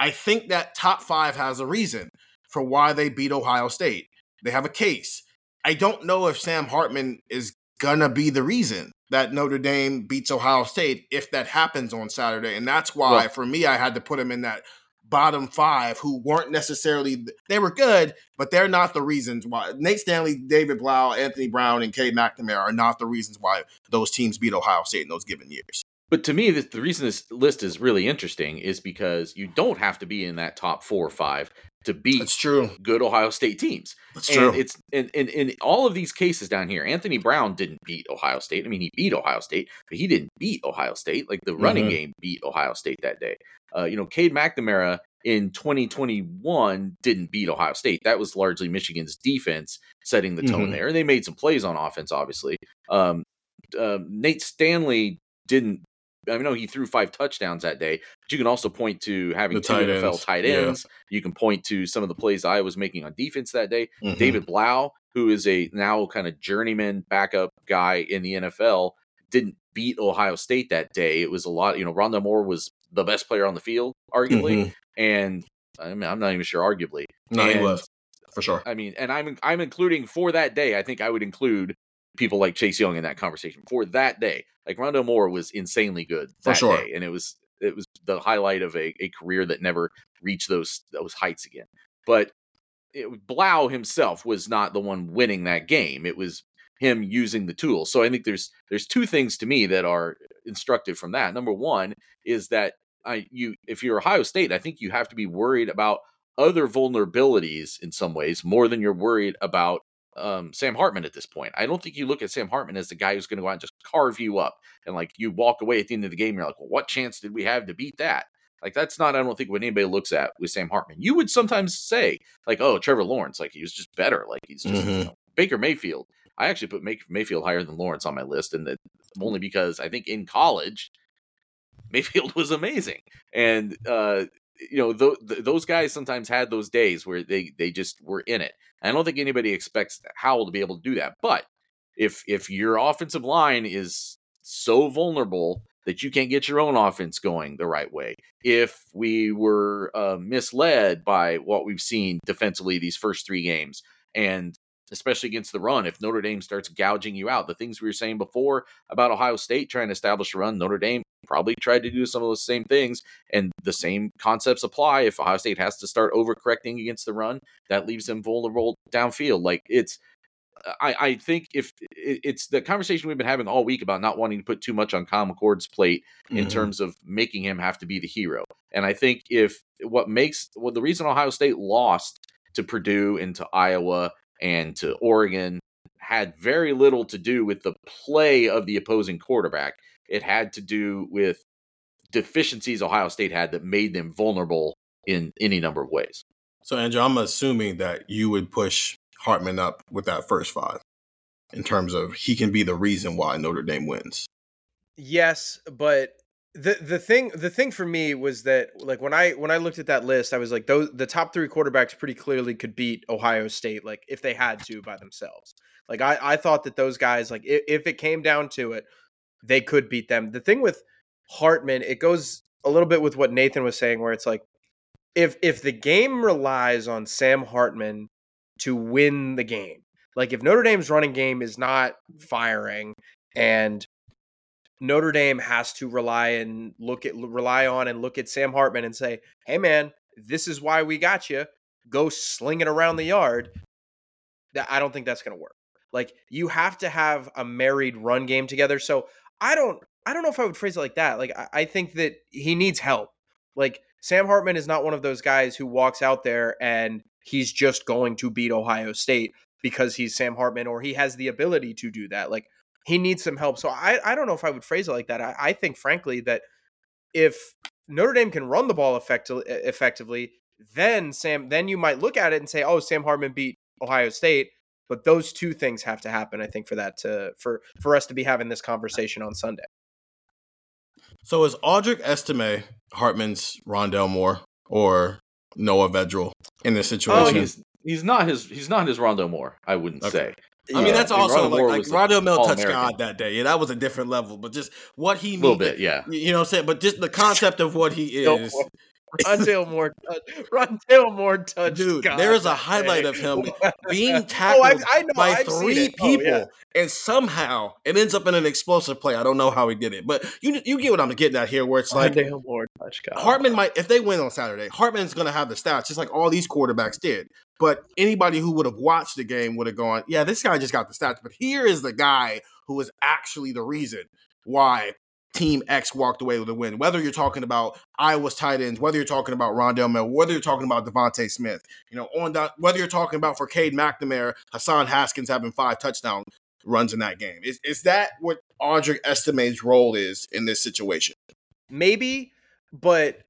I think that top five has a reason for why they beat Ohio State. They have a case. I don't know if Sam Hartman is gonna be the reason that Notre Dame beats Ohio State if that happens on Saturday. And that's why, Well- for me, I had to put him in that bottom five who weren't necessarily they were good, but they're not the reasons why Nate Stanley, David Blough, Anthony Brown, and Cade McNamara are not the reasons why those teams beat Ohio State in those given years. But to me, the, the reason this list is really interesting is because you don't have to be in that top four or five to beat That's true. good Ohio State teams. That's and true. it's in, in in all of these cases down here, Anthony Brown didn't beat Ohio State. I mean, he beat Ohio State, but he didn't beat Ohio State. Like the running Mhm. game beat Ohio State that day. Uh, you know, Cade McNamara in 2021 didn't beat Ohio State. That was largely Michigan's defense setting the tone Mhm. there. And they made some plays on offense, obviously. Um, uh, Nate Stanley didn't. I know he threw five touchdowns that day, but you can also point to having The two tight NFL ends, tight yeah. ends. You can point to some of the plays I was making on defense that day. Mhm. David Blough, who is a now kind of journeyman backup guy in the NFL, didn't beat Ohio State that day. It was a lot, you know, Rondale Moore was the best player on the field, arguably. Mhm. And I mean, I'm not even sure arguably. No, he And, was for sure. I mean, and I'm I'm including for that day, I think I would include people like Chase Young in that conversation. For that day. Like Rondale Moore was insanely good For that sure. day. And it was it was the highlight of a, a career that never reached those those heights again. But it, Blough himself was not the one winning that game. It was him using the tools. So I think there's there's two things to me that are instructive from that. Number one is that I you if you're Ohio State, I think you have to be worried about other vulnerabilities in some ways more than you're worried about um, Sam Hartman at this point. I don't think you look at Sam Hartman as the guy who's going to go out and just carve you up and like you walk away at the end of the game. You're like, well, what chance did we have to beat that? Like that's not, I don't think what anybody looks at with Sam Hartman. You would sometimes say like, oh, Trevor Lawrence, like he was just better. Like he's just you Mhm. know, Baker Mayfield. I actually put May- Mayfield higher than Lawrence on my list, and that only because I think in college Mayfield [laughs] was amazing, and uh, you know th- th- those guys sometimes had those days where they they just were in it. I don't think anybody expects Howell to be able to do that, but if if your offensive line is so vulnerable that you can't get your own offense going the right way, if we were uh, misled by what we've seen defensively these first three games, and especially against the run, if Notre Dame starts gouging you out, the things we were saying before about Ohio State trying to establish a run, Notre Dame probably tried to do some of those same things, and the same concepts apply. If Ohio State has to start overcorrecting against the run, that leaves them vulnerable downfield. Like it's, I, I think if it's the conversation we've been having all week about not wanting to put too much on Kyle McCord's plate in Mhm. terms of making him have to be the hero. And I think if what makes well the reason Ohio State lost to Purdue and to Iowa and to Oregon had very little to do with the play of the opposing quarterback. It had to do with deficiencies Ohio State had that made them vulnerable in any number of ways. So, Andrew, I'm assuming that you would push Hartman up with that first five in terms of he can be the reason why Notre Dame wins. Yes, but the the thing the thing for me was that like when I when I looked at that list, I was like those the top three quarterbacks pretty clearly could beat Ohio State like if they had to by themselves. Like I I thought that those guys like if, if it came down to it, they could beat them. The thing with Hartman, it goes a little bit with what Nathan was saying, where it's like if if the game relies on Sam Hartman to win the game, like if Notre Dame's running game is not firing and Notre Dame has to rely and look at rely on and look at Sam Hartman and say, "Hey man, this is why we got you. Go sling it around the yard." That I don't think that's going to work. Like you have to have a married run game together. So I don't I don't know if I would phrase it like that. Like I, I think that he needs help. Like Sam Hartman is not one of those guys who walks out there and he's just going to beat Ohio State because he's Sam Hartman or he has the ability to do that. Like he needs some help. So I, I don't know if I would phrase it like that. I, I think, frankly, that if Notre Dame can run the ball effectively, effectively, then Sam, then you might look at it and say, "Oh, Sam Hartman beat Ohio State." But those two things have to happen, I think, for that to for for us to be having this conversation on Sunday. So, is Audric Estime Hartman's Rondale Moore or Noah Vedral in this situation? Oh, situation? he's he's not his he's not his Rondale Moore. I wouldn't Okay. say. I mean, Uh, that's I mean, also Rondo like, Moore like was a Rondell Mill touched All-American. God that day. Yeah, that was a different level. But just what he A little needed- bit, yeah. You know what I'm saying? But just the concept of what he is, Rondale uh, Moore, touch, Rondale Moore touch. Dude, God there is a highlight day. of him [laughs] oh, being oh, tackled I, I know, by I've three it. Oh, people, yeah. and somehow it ends up in an explosive play. I don't know how he did it, but you you get what I'm getting at here, where it's like Rondale Moore touch. God. Hartman might, if they win on Saturday, Hartman's going to have the stats, just like all these quarterbacks did. But anybody who would have watched the game would have gone, yeah, this guy just got the stats. But here is the guy who was actually the reason why Team X walked away with a win. Whether you're talking about Iowa's tight ends, whether you're talking about Rondale Moore, whether you're talking about DeVonta Smith, you know, on that, whether you're talking about for Cade McNamara, Hassan Haskins having five touchdown runs in that game. Is, is that what Audric Estime's role is in this situation? maybe, but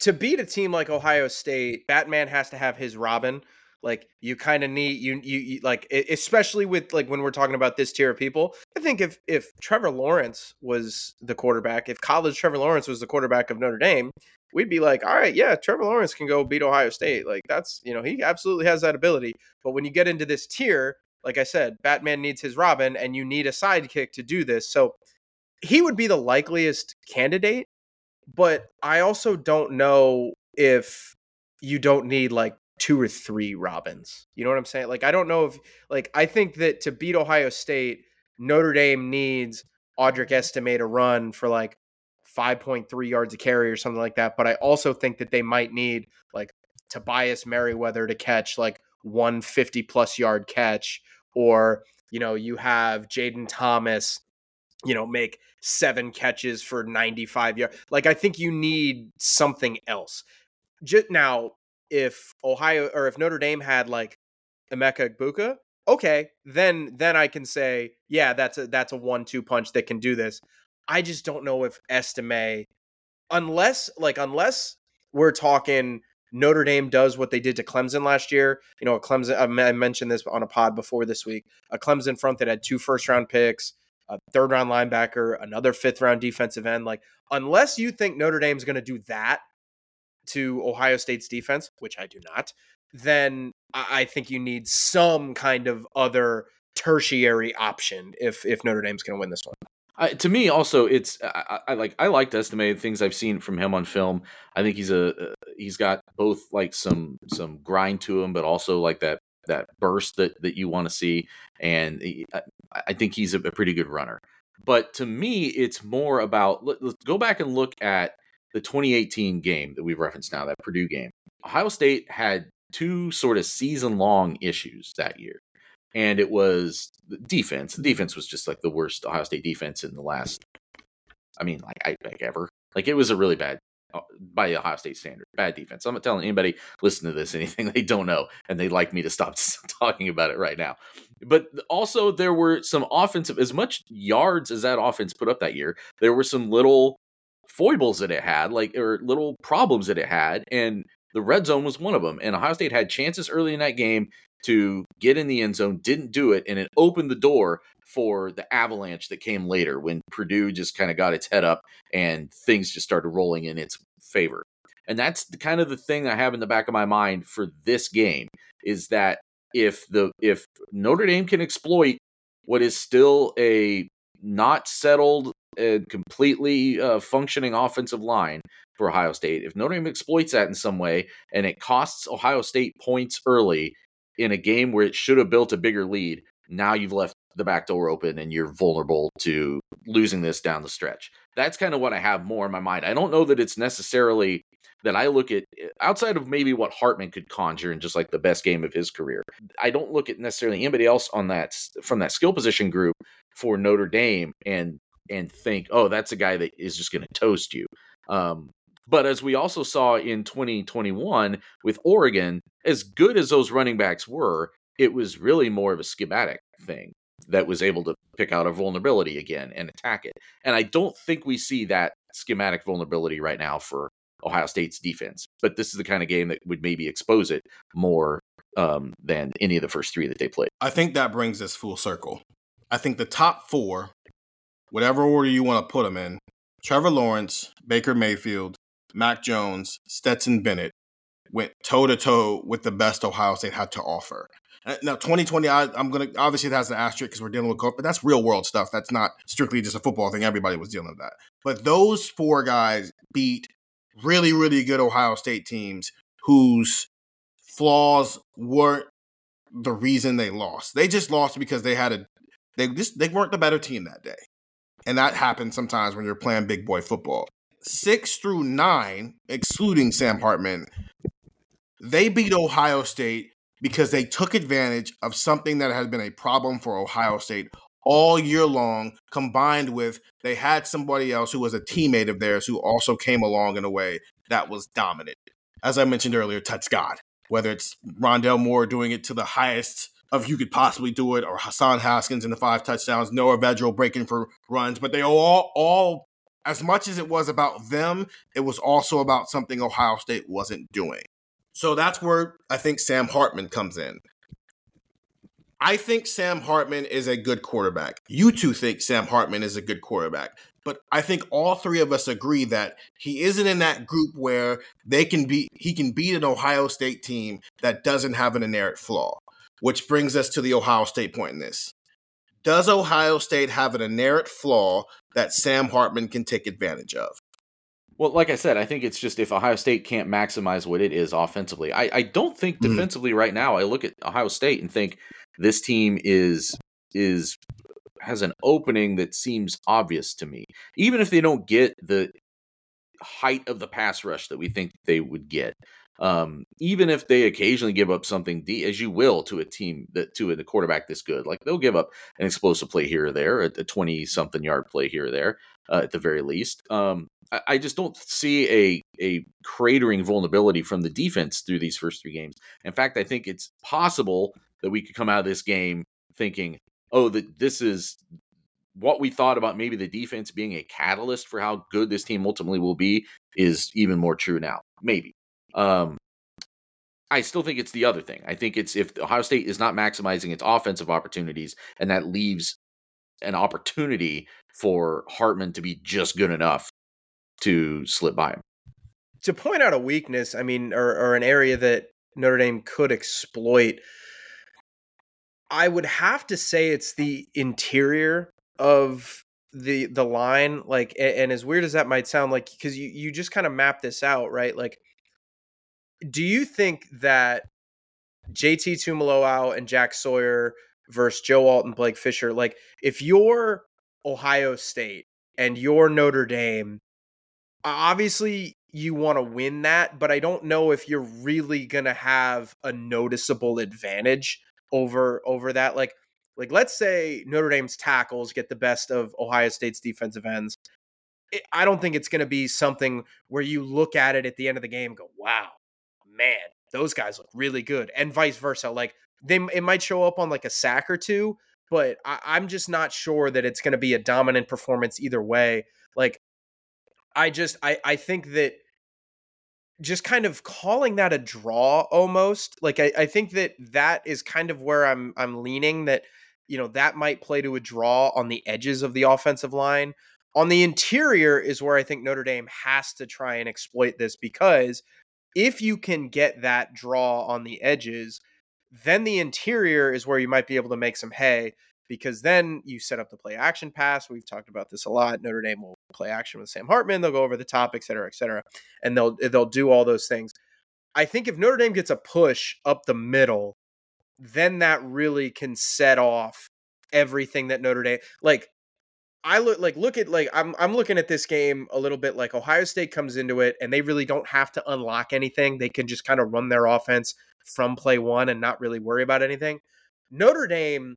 to beat a team like Ohio State, Batman has to have his Robin. Like you kind of need you, you you like especially with like when we're talking about this tier of people. I think if if Trevor Lawrence was the quarterback, if college Trevor Lawrence was the quarterback of Notre Dame, we'd be like, all right, yeah, Trevor Lawrence can go beat Ohio State. Like that's you know he absolutely has that ability. But when you get into this tier, like I said, Batman needs his Robin, and you need a sidekick to do this. So he would be the likeliest candidate but I also don't know if you don't need like two or three Robins. You know what I'm saying? Like I don't know if like I think that to beat Ohio State, Notre Dame needs Audric Estime to run for like 5.3 yards a carry or something like that. But I also think that they might need like Tobias Merriweather to catch like 150 plus yard catch, or you know, you have Jayden Thomas you know, make seven catches for 95 yards. Like, I think you need something else. Just now, if Ohio or if Notre Dame had like Emeka Egbuka, okay, then then I can say, yeah, that's a that's a one-two punch that can do this. I just don't know if Estime, unless like unless we're talking Notre Dame does what they did to Clemson last year. You know, Clemson. I mentioned this on a pod before this week. A Clemson front that had two first round picks, a third round linebacker, another fifth round defensive end. Like, unless you think Notre Dame's going to do that to Ohio State's defense, which I do not, then I think you need some kind of other tertiary option if if Notre Dame's going to win this one. I, to me, also, it's I, I like I like to estimate things I've seen from him on film. I think he's a uh, he's got both like some some grind to him, but also like that that burst that that you want to see. And he, I, I think he's a, a pretty good runner. But to me, it's more about let, let's go back and look at the 2018 game that we've referenced now, that Purdue game. Ohio State had two sort of season long issues that year and it was the defense. The defense was just like the worst Ohio State defense in the last. I mean, like I like ever. Like it was a really bad uh, by Ohio State standard, bad defense. I'm not telling anybody listen to this [laughs] anything they don't know, and they'd like me to stop [laughs] talking about it right now. But also, there were some offensive, as much yards as that offense put up that year. There were some little foibles that it had, like or little problems that it had, and the red zone was one of them. And Ohio State had chances early in that game to get in the end zone, didn't do it, and it opened the door for the avalanche that came later when Purdue just kind of got its head up and things just started rolling in its favor. And that's the kind of the thing I have in the back of my mind for this game is that if the if Notre Dame can exploit what is still a not settled and completely uh, functioning offensive line for Ohio State, if Notre Dame exploits that in some way and it costs Ohio State points early in a game where it should have built a bigger lead, now you've left the back door open and you're vulnerable to losing this down the stretch. That's kind of what I have more in my mind. I don't know that it's necessarily that I look at outside of maybe what Hartman could conjure in just like the best game of his career. I don't look at necessarily anybody else on that from that skill position group for Notre Dame and and think, oh, that's a guy that is just going to toast you. Um, but as we also saw in 2021 with Oregon, as good as those running backs were, it was really more of a schematic thing that was able to pick out a vulnerability again and attack it. And I don't think we see that schematic vulnerability right now for Ohio State's defense. But this is the kind of game that would maybe expose it more um, than any of the first three that they played. I think that brings us full circle. I think the top four, whatever order you want to put them in, Trevor Lawrence, Baker Mayfield, Mac Jones, Stetson Bennett went toe to toe with the best Ohio State had to offer. Uh, Now, 2020, I, I'm gonna obviously it has an asterisk because we're dealing with COVID, but that's real world stuff. That's not strictly just a football thing. Everybody was dealing with that. But those four guys beat really, really good Ohio State teams whose flaws weren't the reason they lost. They just lost because they had a they just they weren't the better team that day. And that happens sometimes when you're playing big boy football. Six through nine, excluding Sam Hartman, they beat Ohio State because they took advantage of something that had been a problem for Ohio State all year long, combined with they had somebody else who was a teammate of theirs who also came along in a way that was dominant. As I mentioned earlier, touch God. Whether it's Rondale Moore doing it to the highest of you could possibly do it, or Hassan Haskins in the five touchdowns, Noah Vedral breaking for runs, but they all all as much as it was about them, it was also about something Ohio State wasn't doing. So that's where I think Sam Hartman comes in. I think Sam Hartman is a good quarterback. You two think Sam Hartman is a good quarterback. But I think all three of us agree that he isn't in that group where they can be he can beat an Ohio State team that doesn't have an inherent flaw. Which brings us to the Ohio State point in this. Does Ohio State have an inherent flaw that Sam Hartman can take advantage of? Well, like I said, I think it's just if Ohio State can't maximize what it is offensively. I, I don't think Mhm. defensively right now. I look at Ohio State and think this team is is has an opening that seems obvious to me. Even if they don't get the height of the pass rush that we think they would get. Um, even if they occasionally give up something as you will to a team that to a quarterback this good, like they'll give up an explosive play here or there, a twenty something yard play here or there, uh, at the very least. Um, I, I just don't see a a cratering vulnerability from the defense through these first three games. In fact, I think it's possible that we could come out of this game thinking, "Oh, that this is what we thought about maybe the defense being a catalyst for how good this team ultimately will be is even more true now. Maybe. Um, I still think it's the other thing. I think it's if Ohio State is not maximizing its offensive opportunities, and that leaves an opportunity for Hartman to be just good enough to slip by him. to point out a weakness, I mean, or, or an area that Notre Dame could exploit, I would have to say it's the interior of the the line. Like, a- and as weird as that might sound, like because you you just kind of map this out, right? Like, do you think that JT Tuimoloau and Jack Sawyer versus Joe Alton, Blake Fisher, like if you're Ohio State and you're Notre Dame, obviously you want to win that, but I don't know if you're really gonna have a noticeable advantage over over that. Like, like let's say Notre Dame's tackles get the best of Ohio State's defensive ends. I don't think it's gonna be something where you look at it at the end of the game and go, "Wow, man, those guys look really good," and vice versa. Like they, it might show up on like a sack or two, but I, I'm just not sure that it's gonna be a dominant performance either way. Like I just I I think that just kind of calling that a draw almost like I, I think that that is kind of where I'm I'm leaning that you know that might play to a draw on the edges of the offensive line on the interior is where I think Notre Dame has to try and exploit this because if you can get that draw on the edges then the interior is where you might be able to make some hay because then you set up the play action pass. We've talked about this a lot. Notre Dame will play action with Sam Hartman. They'll go over the top, et cetera, et cetera, and they'll eh, they'll do all those things. I think if Notre Dame gets a push up the middle, then that really can set off everything that Notre Dame like. I look like look at like I'm I'm looking at this game a little bit like Ohio State comes into it and they really don't have to unlock anything. They can just kind of run their offense from play one and not really worry about anything. Notre Dame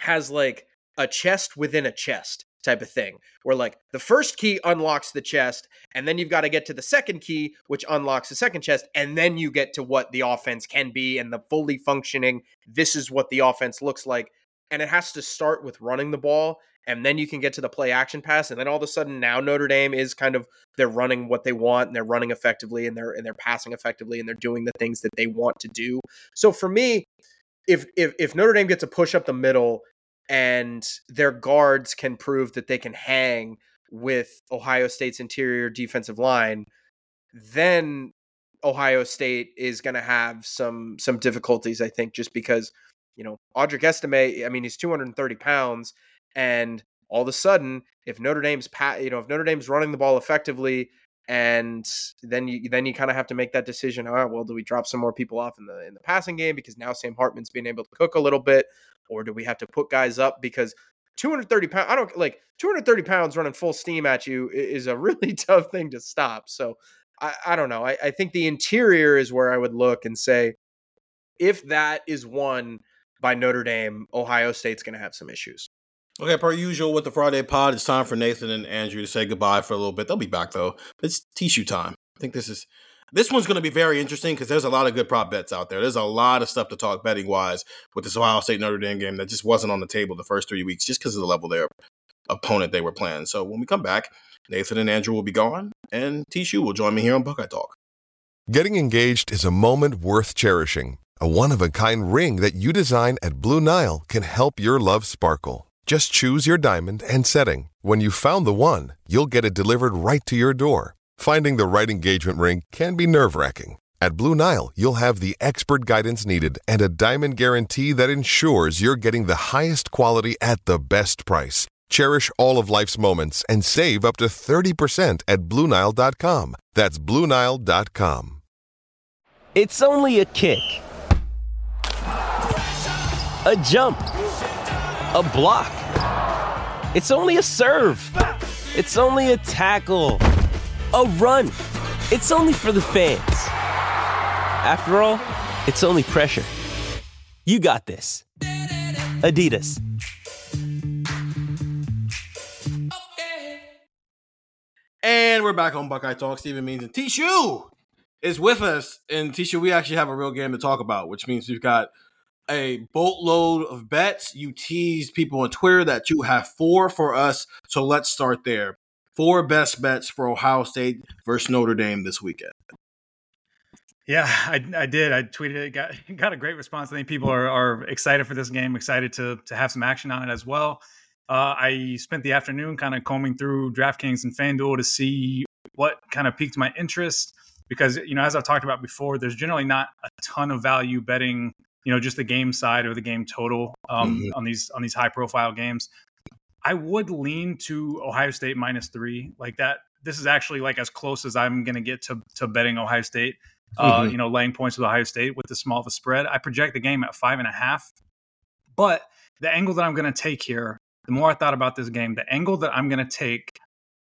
has like a chest within a chest type of thing where like the first key unlocks the chest and then you've got to get to the second key which unlocks the second chest and then you get to what the offense can be and the fully functioning this is what the offense looks like and it has to start with running the ball and then you can get to the play action pass and then all of a sudden now Notre Dame is kind of they're running what they want and they're running effectively and they're and they're passing effectively and they're doing the things that they want to do so for me if if if Notre Dame gets a push up the middle and their guards can prove that they can hang with Ohio State's interior defensive line, then Ohio State is going to have some some difficulties. I think just because you know Audric Estime, I mean he's 230 pounds, and all of a sudden if Notre Dame's pat, you know if Notre Dame's running the ball effectively and then you then you kind of have to make that decision. All right, well, do we drop some more people off in the in the passing game because now Sam Hartman's being able to cook a little bit, or do we have to put guys up because 230 pounds? I don't like 230 pounds running full steam at you is a [laughs] really tough thing to stop. So I, I don't know. I, I think the interior is where I would look and say, if that is won by Notre Dame, Ohio State's going to have some issues. Okay, per usual with the Friday pod, it's time for Nathan and Andrew to say goodbye for a little bit. They'll be back though. It's Tishu time. I think this is this one's going to be very interesting because there's a lot of good prop bets out there. There's a lot of stuff to talk betting wise with this Ohio State Notre Dame game that just wasn't on the table the first three weeks just because of the level their opponent they were playing. So when we come back, Nathan and Andrew will be gone, and Tishu will join me here on Buckeye Talk. Getting engaged is a moment worth cherishing. A one of a kind ring that you design at Blue Nile can help your love sparkle. Just choose your diamond and setting. When you've found the one, you'll get it delivered right to your door. Finding the right engagement ring can be nerve wracking. At Blue Nile, you'll have the expert guidance needed and a diamond guarantee that ensures you're getting the highest quality at the best price. Cherish all of life's moments and save up to 30% at BlueNile.com. That's BlueNile.com. It's only a kick, a jump, a block. It's only a serve. It's only a tackle, a run. It's only for the fans. After all, it's only pressure. You got this. Adidas. And we're back on Buckeye Talk. Stephen Means and Tishu is with us. And Tishu, we actually have a real game to talk about, which means we've got a boatload of bets. You teased people on Twitter that you have four for us. So let's start there. Four best bets for Ohio State versus Notre Dame this weekend. Yeah, I, I did. I tweeted it. Got [laughs] got a great response. I think people are, are excited for this game. Excited to to have some action on it as well. Uh, I spent the afternoon kind of combing through DraftKings and FanDuel to see what kind of piqued my interest because you know as I've talked about before, there's generally not a ton of value betting you know just the game side or the game total um, mm-hmm. on these on these high profile games. I would lean to Ohio State minus three like that. This is actually like as close as I'm going to get to to betting Ohio State. Uh, mm-hmm. You know, laying points with Ohio State with the small of a spread. I project the game at five and a half. But the angle that I'm going to take here the more I thought about this game, the angle that I'm going to take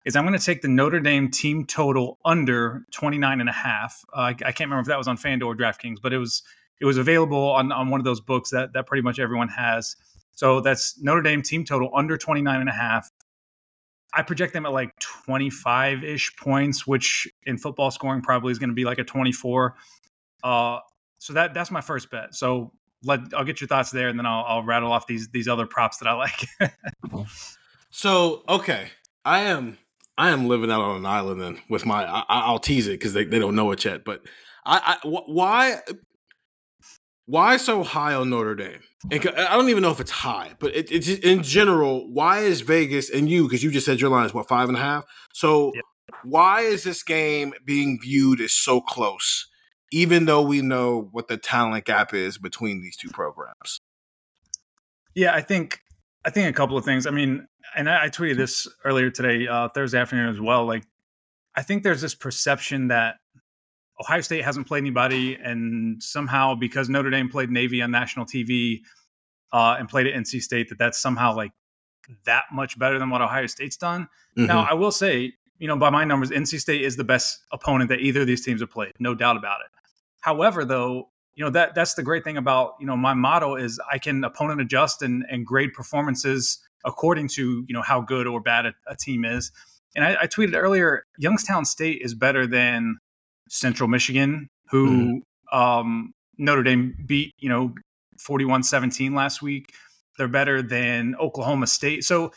is I'm going to take the Notre Dame team total under 29 and a half. Uh, I, I, can't remember if that was on FanDuel or DraftKings, but it was it was available on, on one of those books that that pretty much everyone has. So that's Notre Dame team total under 29 and a half. I project them at like 25 ish points, which in football scoring probably is going to be like a 24. Uh, so that that's my first bet. So let I'll get your thoughts there, and then I'll, I'll rattle off these these other props that I like. [laughs] so okay, I am I am living out on an island then with my I, will tease it because they, they don't know it yet, but I, I why why so high on Notre Dame? And I don't even know if it's high, but it, it's in general. Why is Vegas and you? Because you just said your line is what five and a half. So yep. why is this game being viewed as so close? even though we know what the talent gap is between these two programs. Yeah, I think I think a couple of things. I mean, and I, I tweeted this earlier today, uh, Thursday afternoon as well. Like, I think there's this perception that Ohio State hasn't played anybody, and somehow because Notre Dame played Navy on national TV uh, and played at NC State, that that's somehow like that much better than what Ohio State's done. Mm-hmm. Now, I will say, you know, by my numbers, NC State is the best opponent that either of these teams have played, no doubt about it. However, though, you know that that's the great thing about you know my motto is I can opponent adjust and and grade performances according to you know how good or bad a, a team is. And I, I, tweeted earlier, Youngstown State is better than Central Michigan, who mm-hmm. um, Notre Dame beat you know 41-17 last week. They're better than Oklahoma State. So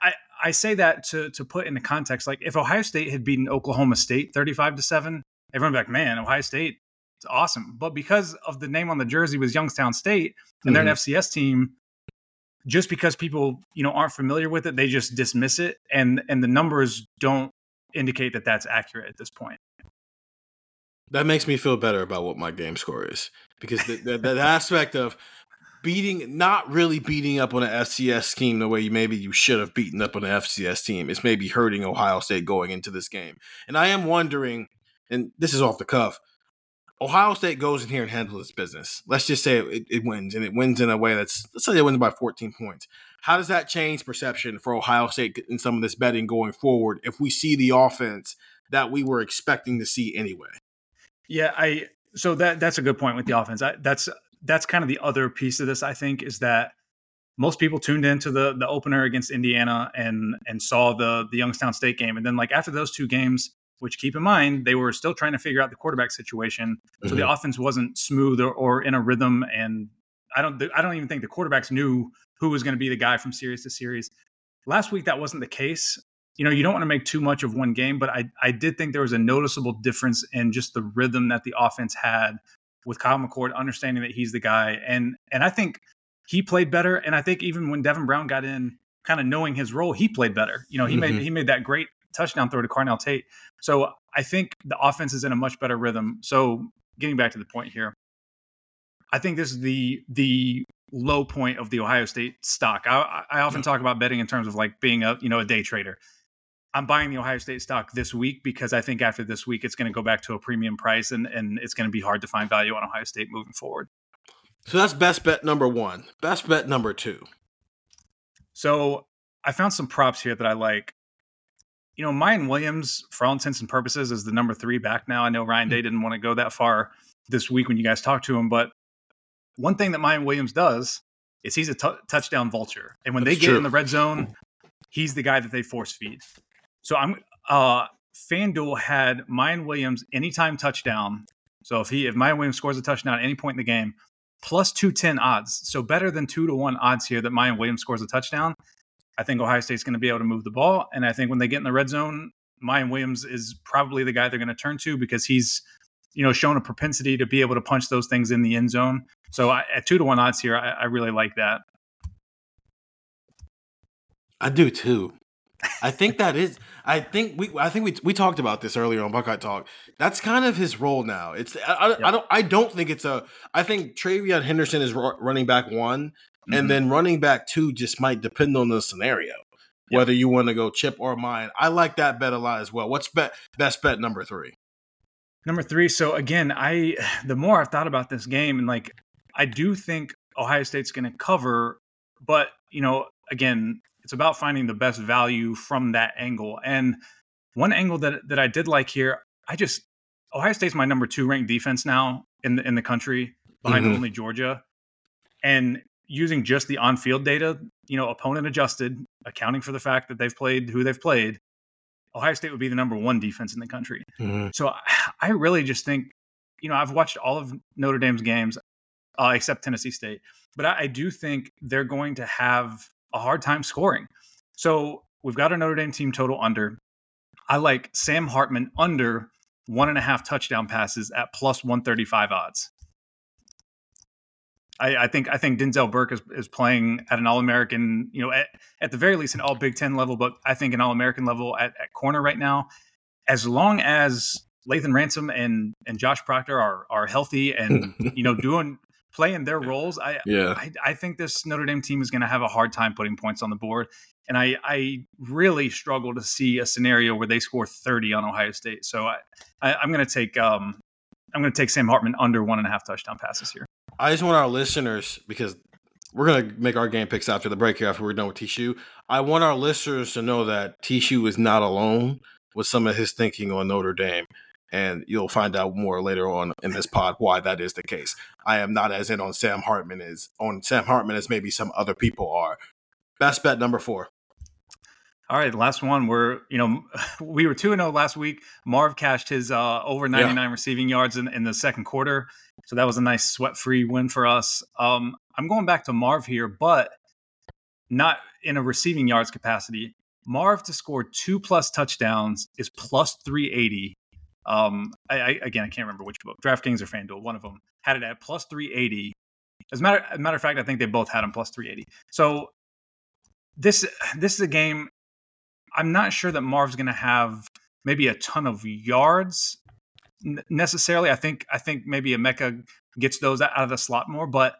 I, I say that to to put into context, like if Ohio State had beaten Oklahoma State 35 to 7, everyone would be like, man, Ohio State it's awesome. But because of the name on the jersey was Youngstown State and mm-hmm. they're an mm-hmm. FCS team, just because people you know aren't familiar with it, they just dismiss it, and and the numbers don't indicate that that's accurate at this point. That makes me feel better about what my game score is because the, the, aspect of beating, not really beating up on an FCS team the way you maybe you should have beaten up on an FCS team. is maybe hurting Ohio State going into this game. And I am wondering, and this is off the cuff, Ohio State goes in here and handles its business. Let's just say it, it, wins, and it wins in a way that's let's say they win by 14 points. How does that change perception for Ohio State in some of this betting going forward if we see the offense that we were expecting to see anyway? Yeah, I so that that's a good point with the offense. I, that's that's kind of the other piece of this. I think is that most people tuned into the the opener against Indiana and and saw the the Youngstown State game, and then like after those two games, which keep in mind they were still trying to figure out the quarterback situation, so Mm-hmm. the offense wasn't smooth or, or in a rhythm, and I don't I don't even think the quarterbacks knew who was going to be the guy from series to series. Last week that wasn't the case. You know, you don't want to make too much of one game, but I I did think there was a noticeable difference in just the rhythm that the offense had with Kyle McCord, understanding that he's the guy, and and I think he played better, and I think even when Devin Brown got in, kind of knowing his role, he played better. You know, he Mhm. made he made that great touchdown throw to Carnell Tate. So I think the offense is in a much better rhythm. So getting back to the point here, I think this is the the low point of the Ohio State stock. I, I often talk about betting in terms of like being a you know a day trader. I'm buying the Ohio State stock this week because I think after this week it's going to go back to a premium price and and it's going to be hard to find value on Ohio State moving forward. So that's best bet number one. Best bet number two. So I found some props here that I like. You know, Miyan Williams, for all intents and purposes, is the number three back now. I know Ryan hmm. Day didn't want to go that far this week when you guys talked to him, but one thing that Miyan Williams does is he's a t- touchdown vulture, and when That's they get true. in the red zone, he's the guy that they force feed. So I'm uh FanDuel had Miyan Williams anytime touchdown. So if he if Miyan Williams scores a touchdown at any point in the game, plus two ten odds. So better than two to one odds here that Miyan Williams scores a touchdown. I think Ohio State's going to be able to move the ball, and I think when they get in the red zone, Miyan Williams is probably the guy they're going to turn to because he's you know shown a propensity to be able to punch those things in the end zone. So I, at two to one odds here, I, I really like that. I do too. I think that is. I think we. I think we we talked about this earlier on Buckeye Talk. That's kind of his role now. It's. I, I, I don't. I don't think it's a. I think TreVeyon Henderson is running back one, Mhm. and then running back two just might depend on the scenario, whether you want to go chip or Miyan. I like that bet a lot as well. What's bet best bet number three? Number three. So again, I [sighs] the more I've thought about this game, and like I do think Ohio State's going to cover, but you know, again, it's about finding the best value from that angle. And one angle that that I did like here, I just Ohio State's my number two ranked defense now in the in the country, behind Mhm. only Georgia. And using just the on field data, you know, opponent adjusted, accounting for the fact that they've played who they've played, Ohio State would be the number one defense in the country. So I- [sighs] I really just think, you know, I've watched all of Notre Dame's games uh, except Tennessee State, but I, I do think they're going to have a hard time scoring. So we've got a Notre Dame team total under. I like Sam Hartman under one and a half touchdown passes at plus 135 odds. I, I think I think Denzel Burke is, is playing at an All American, you know, at, at the very least an All Big Ten level, but I think an All American level at, at corner right now. As long as Lathan Ransom and and Josh Proctor are are healthy and [laughs] you know doing playing their roles, I Yeah. I, I think this Notre Dame team is going to have a hard time putting points on the board. And I, I really struggle to see a scenario where they score 30 on Ohio State. So I, I, I'm going to take um, I'm going to take Sam Hartman under one and a half touchdown passes here. I just want our listeners because we're gonna make our game picks after the break here after we're done with Tishu. I want our listeners to know that Tishu is not alone with some of his thinking on Notre Dame. And you'll find out more later on in this pod why that is the case. I am not as in on Sam Hartman as on Sam Hartman as maybe some other people are. Best bet number four. All right, last one. We're you know [laughs] we were two and zero last week. Marv cashed his uh, over ninety nine receiving yards in, in the second quarter, so that was a nice sweat free win for us. Um, I'm going back to Marv here, but not in a receiving yards capacity. Marv to score two plus touchdowns is plus three eighty. Um, I, I again I can't remember which book, DraftKings or FanDuel, one of them had it at plus three eighty. As a matter, as a matter of fact, I think they both had him plus three eighty. So this this is a game I'm not sure that Marv's going to have maybe a ton of yards necessarily. I think I think maybe Emeka gets those out of the slot more, but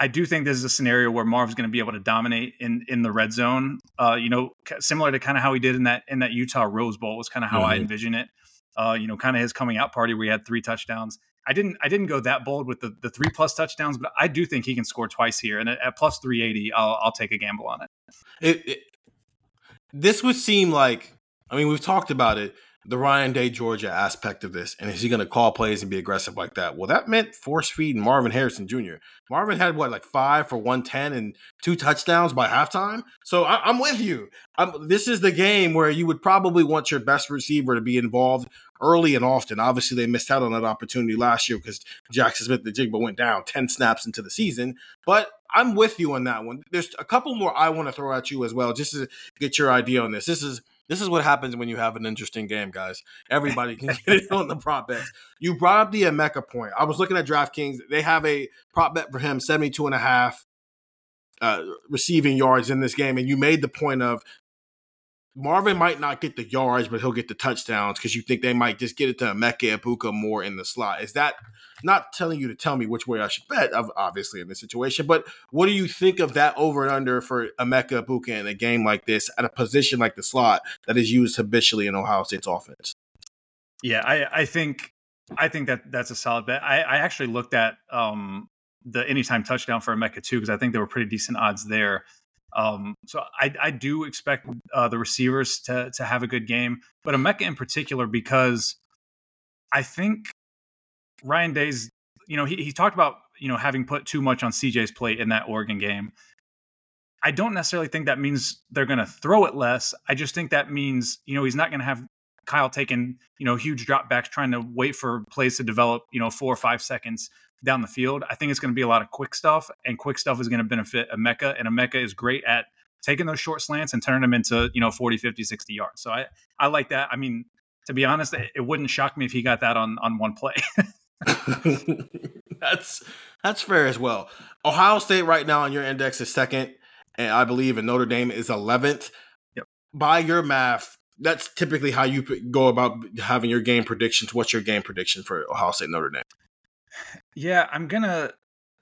I do think this is a scenario where Marv's going to be able to dominate in in the red zone. Uh, you know, similar to kind of how he did in that in that Utah Rose Bowl was kind of how mm-hmm. I envision it. Uh, you know, kind of his coming out party where he had three touchdowns. I didn't I didn't go that bold with the, the three plus touchdowns, but I do think he can score twice here. And at, at plus three eighty, I'll I'll take a gamble on it. It, it. This would seem like I mean we've talked about it the Ryan Day Georgia aspect of this, and is he going to call plays and be aggressive like that? Well, that meant force feeding Marvin Harrison Jr. Marvin had what like five for one ten and two touchdowns by halftime. So I, am with you. I'm, this is the game where you would probably want your best receiver to be involved early and often. Obviously, they missed out on that opportunity last year because Jackson Smith-Njigba went down ten snaps into the season. But I'm with you on that one. There's a couple more I want to throw at you as well, just to get your idea on this. This is this is what happens when you have an interesting game, guys. Everybody can get it on the prop bets. You brought up the Emeka point. I was looking at DraftKings. They have a prop bet for him, 72 and a half uh, receiving yards in this game. And you made the point of Marvin might not get the yards, but he'll get the touchdowns because you think they might just get it to Emeka Egbuka more in the slot. Is that not telling you to tell me which way I should bet, obviously, in this situation, but what do you think of that over and under for Emeka Egbuka in a game like this at a position like the slot that is used habitually in Ohio State's offense? Yeah, I, I think I think that that's a solid bet. I, I actually looked at um, the anytime touchdown for Emeka too because I think there were pretty decent odds there. Um, so I, I do expect uh, the receivers to to have a good game, but Emeka in particular because I think Ryan Day's, you know, he he talked about you know having put too much on CJ's plate in that Oregon game. I don't necessarily think that means they're going to throw it less. I just think that means you know he's not going to have Kyle taking you know huge dropbacks trying to wait for plays to develop you know four or five seconds down the field. I think it's going to be a lot of quick stuff, and quick stuff is going to benefit Emeka, and Emeka is great at taking those short slants and turning them into, you know, 40, 50, 60 yards. So I, I like that. I mean, to be honest, it wouldn't shock me if he got that on, on one play. [laughs] [laughs] that's that's fair as well. Ohio State right now on your index is second, and I believe in Notre Dame is eleventh. Yep. By your math, that's typically how you go about having your game predictions. What's your game prediction for Ohio State Notre Dame? Yeah, I'm gonna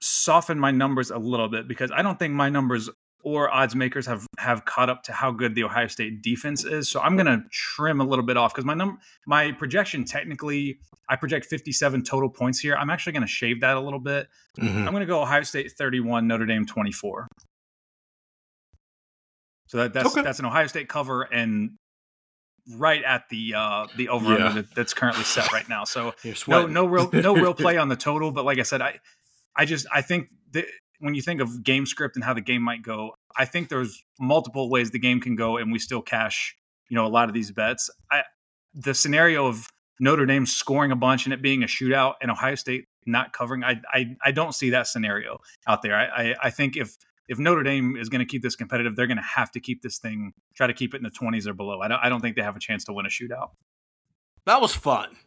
soften my numbers a little bit because I don't think my numbers or odds makers have have caught up to how good the Ohio State defense is. So I'm gonna trim a little bit off because my number my projection technically I project 57 total points here. I'm actually gonna shave that a little bit. Mm-hmm. I'm gonna go Ohio State 31, Notre Dame 24. So that, that's okay. that's an Ohio State cover and right at the uh the over yeah. that, that's currently set right now. So [laughs] no no real [laughs] no real play on the total, but like I said, I I just I think that when you think of game script and how the game might go, I think there's multiple ways the game can go, and we still cash you know a lot of these bets. I the scenario of Notre Dame scoring a bunch and it being a shootout and Ohio State not covering, I I, I don't see that scenario out there. I, I, I think if if Notre Dame is going to keep this competitive, they're going to have to keep this thing, try to keep it in the 20s or below. I don't, I don't think they have a chance to win a shootout. That was fun.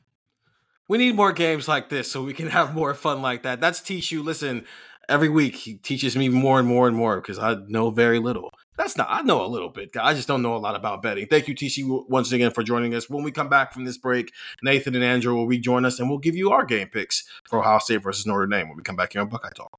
We need more games like this so we can have more fun like that. That's Tishu. Listen, every week he teaches me more and more and more because I know very little. That's not, I know a little bit. I just don't know a lot about betting. Thank you, TC, once again for joining us. When we come back from this break, Nathan and Andrew will rejoin us and we'll give you our game picks for Ohio State versus Notre Dame when we come back here on Buckeye Talk.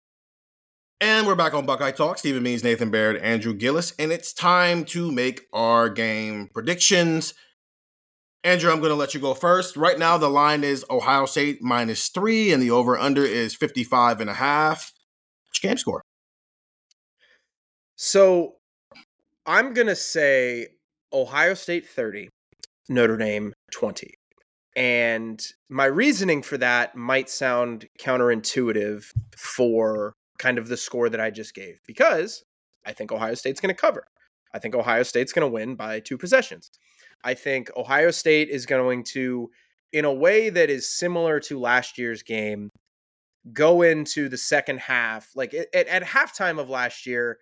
And we're back on Buckeye Talk. Stephen Means, Nathan Baird, Andrew Gillis, and it's time to make our game predictions. Andrew, I'm going to let you go first. Right now, the line is Ohio State minus three, and the over under is 55 and a half. Your game score? So I'm gonna say Ohio State 30, Notre Dame 20. And my reasoning for that might sound counterintuitive for kind of the score that I just gave because I think Ohio State's going to cover. I think Ohio State's going to win by two possessions. I think Ohio State is going to, in a way that is similar to last year's game, go into the second half. Like at, at halftime of last year,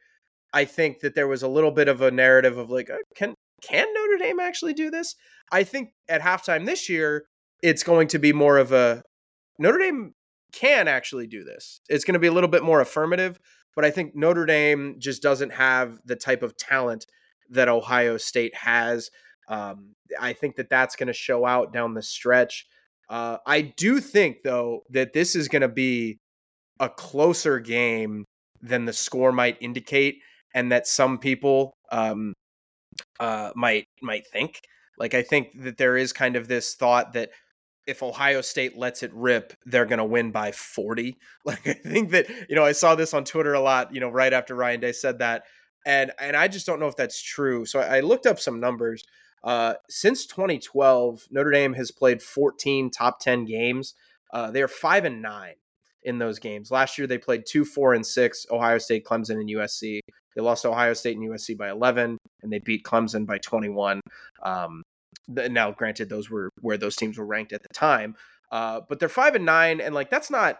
I think that there was a little bit of a narrative of like, uh, can can Notre Dame actually do this? I think at halftime this year, it's going to be more of a Notre Dame can actually do this. It's going to be a little bit more affirmative, but I think Notre Dame just doesn't have the type of talent that Ohio State has. Um, I think that that's going to show out down the stretch. Uh, I do think, though, that this is going to be a closer game than the score might indicate, and that some people um, uh, might might think. Like I think that there is kind of this thought that if Ohio State lets it rip, they're going to win by 40. [laughs] Like I think that, you know, I saw this on Twitter a lot, you know, right after Ryan Day said that. And and I just don't know if that's true. So I, I looked up some numbers. Uh, since 2012, Notre Dame has played 14 top 10 games. Uh, they are 5 and 9 in those games. Last year they played 2 4 and 6 Ohio State, Clemson and USC. They lost Ohio State and USC by 11 and they beat Clemson by 21. Um, now, granted, those were where those teams were ranked at the time, uh, but they're five and nine, and like that's not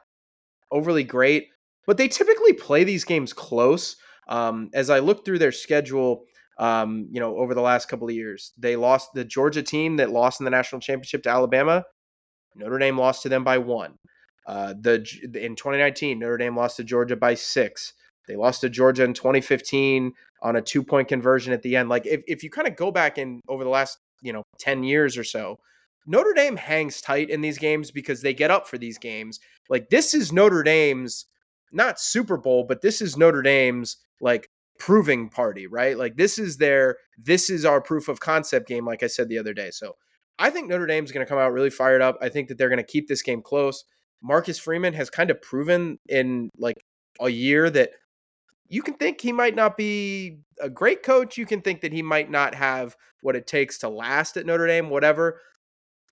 overly great. But they typically play these games close. Um, as I look through their schedule, um, you know, over the last couple of years, they lost the Georgia team that lost in the national championship to Alabama. Notre Dame lost to them by one. Uh, the in 2019, Notre Dame lost to Georgia by six. They lost to Georgia in 2015 on a two point conversion at the end. Like if, if you kind of go back in over the last you know 10 years or so. Notre dame hangs tight in these games because they get up for these games. Like this is notre dame's not super bowl but this is notre dame's like proving party right? Like this is their this is our proof of concept game like i said the other day. So i think notre dame's going to come out really fired up. I think that they're going to keep this game close. Marcus freeman has kind of proven in like a year that you can think he might not be a great coach. You can think that he might not have what it takes to last at Notre Dame, whatever.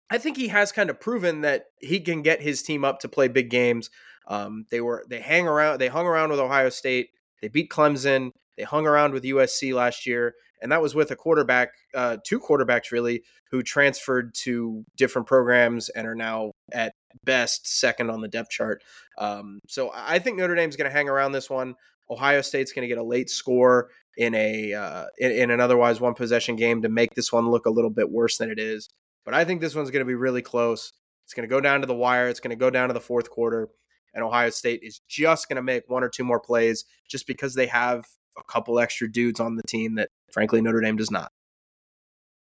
I think he has kind of proven that he can get his team up to play big games. Um, they were they hang around they hung around with Ohio State. They beat Clemson. They hung around with USC last year, and that was with a quarterback, uh, two quarterbacks really, who transferred to different programs and are now at best second on the depth chart. Um, so I think Notre Dame's going to hang around this one. Ohio State's going to get a late score in a uh, in, in, an otherwise one possession game to make this one look a little bit worse than it is. But I think this one's going to be really close. It's going to go down to the wire. It's going to go down to the fourth quarter, and Ohio State is just going to make one or two more plays just because they have a couple extra dudes on the team that, frankly, Notre Dame does not.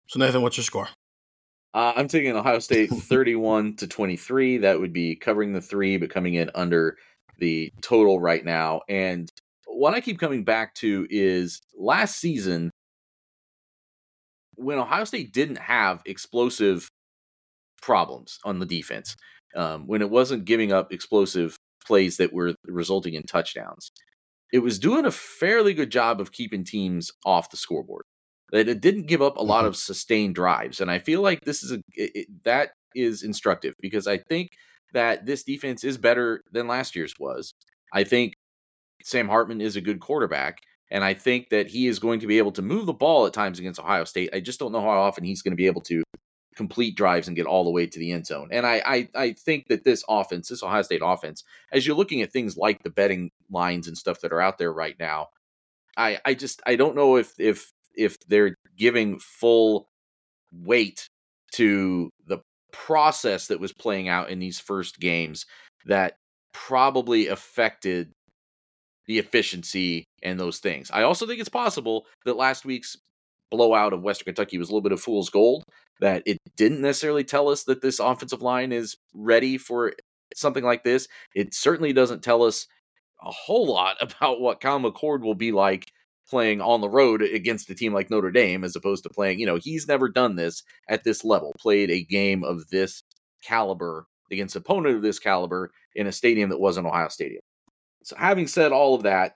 So Nathan, what's your score? Uh, I'm taking Ohio State [laughs] 31 to 23. That would be covering the three, but coming in under the total right now. And what I keep coming back to is last season when Ohio State didn't have explosive problems on the defense, um, when it wasn't giving up explosive plays that were resulting in touchdowns, it was doing a fairly good job of keeping teams off the scoreboard. That it didn't give up a lot mm-hmm. of sustained drives, and I feel like this is a it, that is instructive because I think that this defense is better than last year's was. I think Sam Hartman is a good quarterback, and I think that he is going to be able to move the ball at times against Ohio State. I just don't know how often he's going to be able to complete drives and get all the way to the end zone. And I, I, I think that this offense, this Ohio State offense, as you're looking at things like the betting lines and stuff that are out there right now, I, I just I don't know if if if they're giving full weight to the process that was playing out in these first games that probably affected the efficiency and those things. I also think it's possible that last week's blowout of Western Kentucky was a little bit of fool's gold, that it didn't necessarily tell us that this offensive line is ready for something like this. It certainly doesn't tell us a whole lot [laughs] about what Kyle McCord will be like playing on the road against a team like Notre Dame as opposed to playing, you know, he's never done this at this level, played a game of this caliber against an opponent of this caliber in a stadium that wasn't Ohio Stadium. So having said all of that,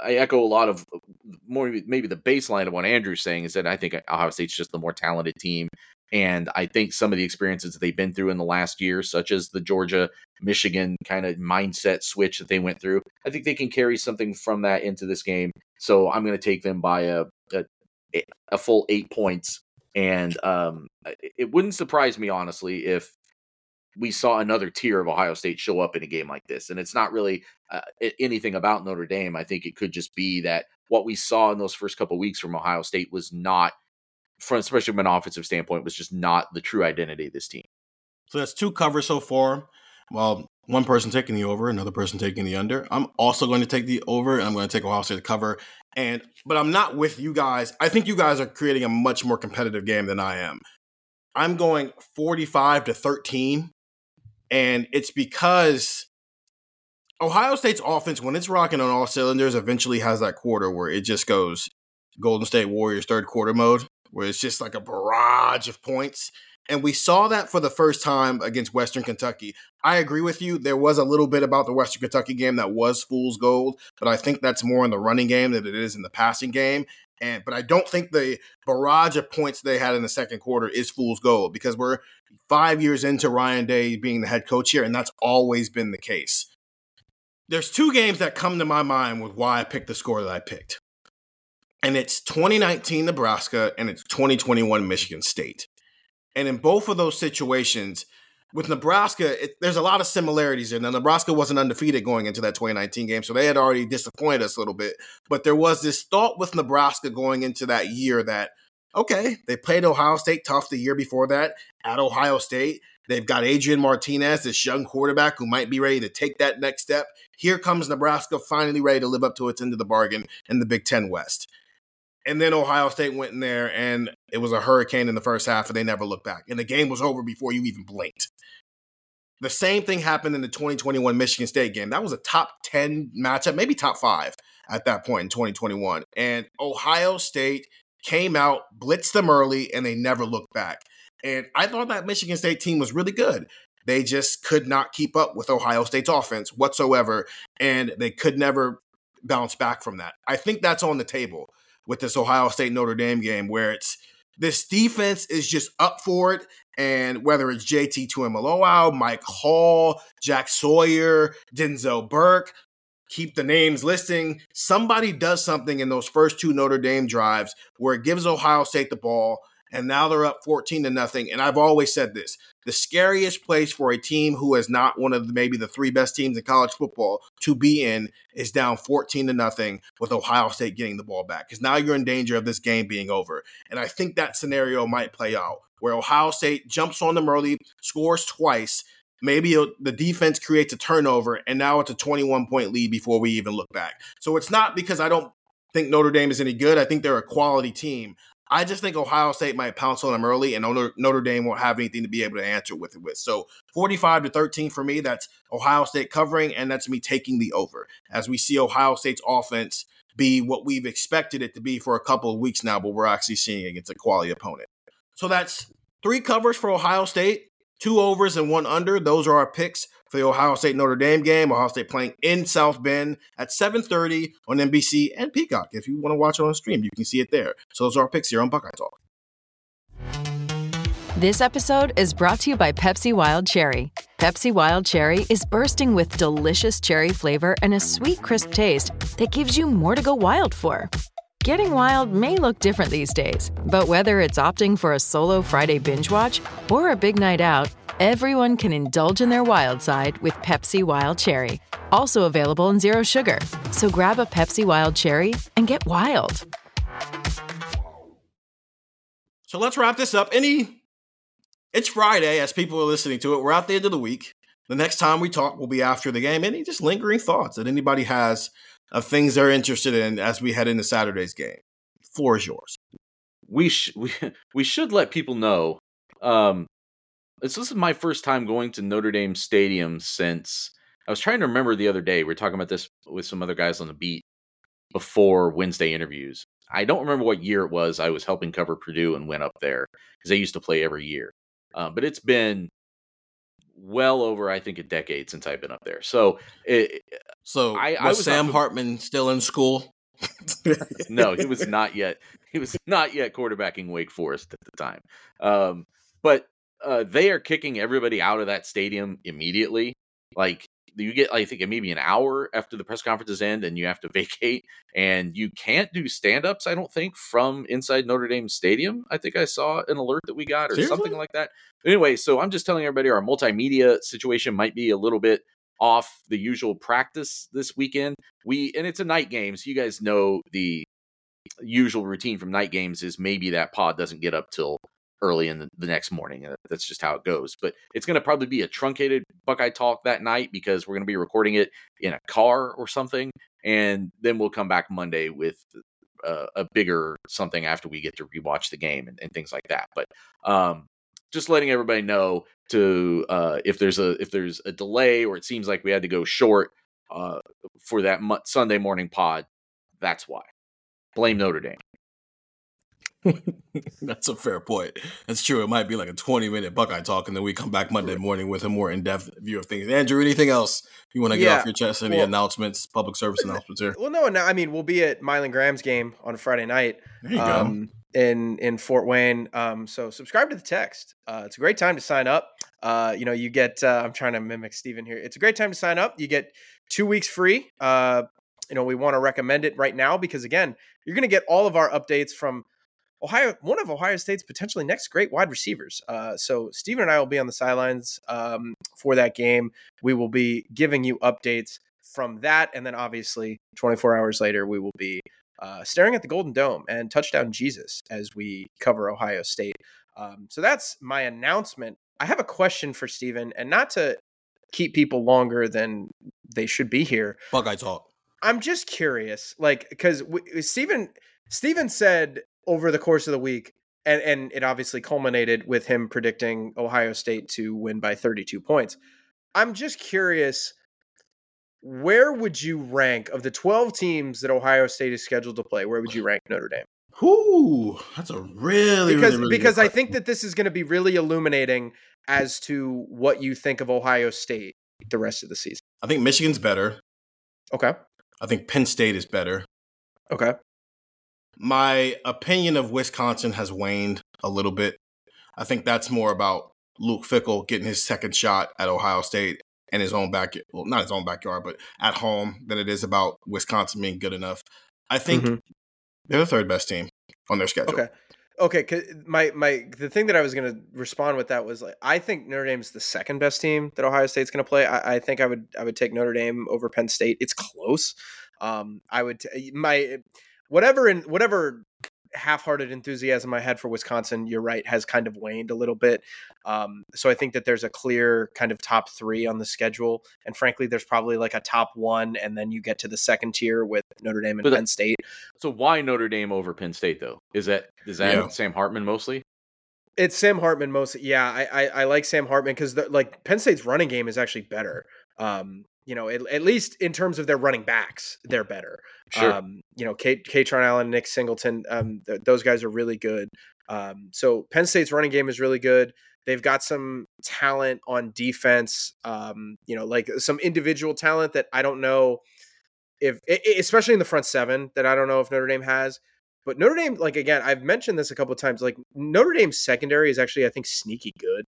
I echo a lot of uh, more maybe the baseline of what Andrew's saying is that I think Ohio State's just the more talented team. And I think some of the experiences that they've been through in the last year, such as the Georgia Michigan kind of mindset switch that they went through, I think they can carry something from that into this game. So I'm going to take them by a, a, a full eight points. And um, it wouldn't surprise me, honestly, if we saw another tier of Ohio State show up in a game like this. And it's not really uh, anything about Notre Dame. I think it could just be that what we saw in those first couple weeks from Ohio State was not, from especially from an offensive standpoint, was just not the true identity of this team. So that's two covers so far. Well, one person taking the over, another person taking the under. I'm also going to take the over, and I'm going to take Ohio State to cover. And but I'm not with you guys. I think you guys are creating a much more competitive game than I am. I'm going 45 to 13 and it's because Ohio State's offense, when it's rocking on all cylinders, eventually has that quarter where it just goes Golden State Warriors third quarter mode, where it's just like a barrage of points. And we saw that for the first time against Western Kentucky. I agree with you. There was a little bit about the Western Kentucky game that was fool's gold, but I think that's more in the running game than it is in the passing game. And but I don't think the barrage of points they had in the second quarter is fool's gold because we're five years into Ryan Day being the head coach here, and that's always been the case. There's two games that come to my mind with why I picked the score that I picked. And it's 2019 Nebraska and it's 2021 Michigan State. And in both of those situations, with Nebraska, it, there's a lot of similarities there. Now, Nebraska wasn't undefeated going into that 2019 game, so they had already disappointed us a little bit. But there was this thought with Nebraska going into that year that, okay, they played Ohio State tough the year before that at Ohio State. They've got Adrian Martinez, this young quarterback who might be ready to take that next step. Here comes Nebraska finally ready to live up to its end of the bargain in the Big Ten West. And then Ohio State went in there and it was a hurricane in the first half and they never looked back. And the game was over before you even blinked. The same thing happened in the 2021 Michigan State game. That was a top 10 matchup, maybe top five at that point in 2021. And Ohio State came out, blitzed them early, and they never looked back. And I thought that Michigan State team was really good. They just could not keep up with Ohio State's offense whatsoever, and they could never bounce back from that. I think that's on the table with this Ohio State Notre Dame game where it's this defense is just up for it. And whether it's JT Tuimoloau, Mike Hall, Jack Sawyer, Denzel Burke, keep the names listing. Somebody does something in those first two Notre Dame drives where it gives Ohio State the ball and now they're up 14 to nothing. And I've always said this the scariest place for a team who is not one of the, maybe the three best teams in college football to be in is down 14 to nothing with Ohio State getting the ball back. Because now you're in danger of this game being over. And I think that scenario might play out where Ohio State jumps on them early, scores twice. Maybe the defense creates a turnover, and now it's a 21 point lead before we even look back. So it's not because I don't think Notre Dame is any good. I think they're a quality team. I just think Ohio State might pounce on them early, and Notre Dame won't have anything to be able to answer with it with. So 45 to 13 for me, that's Ohio State covering, and that's me taking the over as we see Ohio State's offense be what we've expected it to be for a couple of weeks now, but we're actually seeing against a quality opponent. So that's three covers for Ohio State, two overs and one under. Those are our picks for the Ohio State Notre Dame game. Ohio State playing in South Bend at 7:30 on NBC and Peacock. If you want to watch it on stream, you can see it there. So those are our picks here on Buckeye Talk. This episode is brought to you by Pepsi Wild Cherry. Pepsi Wild Cherry is bursting with delicious cherry flavor and a sweet, crisp taste that gives you more to go wild for. Getting wild may look different these days, but whether it's opting for a solo Friday binge watch or a big night out, Everyone can indulge in their wild side with Pepsi Wild Cherry, also available in Zero Sugar. So grab a Pepsi Wild Cherry and get wild. So let's wrap this up. Any, it's Friday as people are listening to it. We're at the end of the week. The next time we talk will be after the game. Any just lingering thoughts that anybody has of things they're interested in as we head into Saturday's game? Floor is yours. We sh- [laughs] we we should let people know um, this, this is my first time going to Notre Dame Stadium since I was trying to remember the other day. We are talking about this with some other guys on the beat before Wednesday interviews. I don't remember what year it was. I was helping cover Purdue and went up there because they used to play every year. Uh, but it's been well over I think a decade since I've been up there. So it, so I, was, I was Sam Hartman still in school? [laughs] no, he was not yet. He was not yet quarterbacking Wake Forest at the time. Um, but uh, they are kicking everybody out of that stadium immediately. Like you get, I think, maybe an hour after the press conferences end, and you have to [laughs] vacate, and you can't do stand-ups. I don't think from inside Notre Dame Stadium. I think I saw an alert that we got or Seriously? something like that. Anyway, so I'm just telling everybody our multimedia situation might be a little bit off the usual practice this weekend. We and it's a night game, so you guys know the usual routine from night games is maybe that pod doesn't get up till early in the, the next morning. Uh, That's just how it goes. But it's going to probably be a truncated Buckeye talk that night because we're going to be recording it in a car or something, and then we'll come back Monday with uh, a bigger something after we get to rewatch the game and, and things like that. But um, just letting everybody know to uh, if there's a if there's a delay or it seems like we had to go short uh, for that Sunday morning pod, that's why. Blame Notre Dame. [laughs] That's a fair point. That's true. It might be like a 20 minute Buckeye talk, and then we come back Monday morning with a more in depth view of things. Andrew, anything else you want to get Yeah, off your chest? Any well- announcements, public service announcements here? Well, no, no. I mean, we'll be at Mylan Graham's game on Friday night. There you go. um, In in Fort Wayne. Um, so subscribe to the text. Uh, it's a great time to sign up. Uh, you know, you get. Uh, I'm trying to mimic Stephen here. It's a great time to sign up. You get two weeks free. Uh, you know, we want to recommend it right now because again, you're going to get all of our updates from Ohio, one of Ohio State's potentially next great wide receivers. Uh, so Stephen and I will be on the sidelines um, for that game. We will be giving you updates from that, and then obviously 24 hours later, we will be uh, staring at the Golden Dome and touchdown Jesus as we cover Ohio State. Um, so that's my announcement. I have a question for Stephen, and not to keep people longer than they should be here. Buckeye talk. I'm just curious, like, because Stephen Stephen said over the course of the week, and and it obviously culminated with him predicting Ohio State to win by 32 points. I'm just curious, where would you rank of the 12 teams that Ohio State is scheduled to play? Where would you rank Notre Dame? Ooh, that's a really because really, really because I think that this is going to be really illuminating as to what you think of Ohio State the rest of the season. I think Michigan's better. Okay. I think Penn State is better. Okay. My opinion of Wisconsin has waned a little bit. I think that's more about Luke Fickell getting his second shot at Ohio State in his own back well, not his own backyard, but at home than it is about Wisconsin being good enough. I think Mhm. they're the third best team on their schedule. Okay. Okay, 'cause my my the thing that I was going to respond with that was like I think Notre Dame's the second best team that Ohio State's going to play. I, I think I would I would take Notre Dame over Penn State. It's close. Um, I would t- my whatever in whatever half-hearted enthusiasm I had for Wisconsin. You're right, has kind of waned a little bit. Um, so I think that there's a clear kind of top three on the schedule, and frankly, there's probably like a top one, and then you get to the second tier with Notre Dame and But- Penn State. So why Notre Dame over Penn State though? Is that is that Yeah. Sam Hartman mostly? It's Sam Hartman mostly. Yeah, I I, I like Sam Hartman because like Penn State's running game is actually better. Um, you know, at, at least in terms of their running backs, they're better. Sure. Um, you know, Kate Kaytron Allen, Nick Singleton, um, th- those guys are really good. Um, so Penn State's running game is really good. They've got some talent on defense. Um, you know, like some individual talent that I don't know if, especially in the front seven, that I don't know if Notre Dame has. But Notre Dame, like again, I've mentioned this a couple of times. Like Notre Dame's secondary is actually, I think, sneaky good.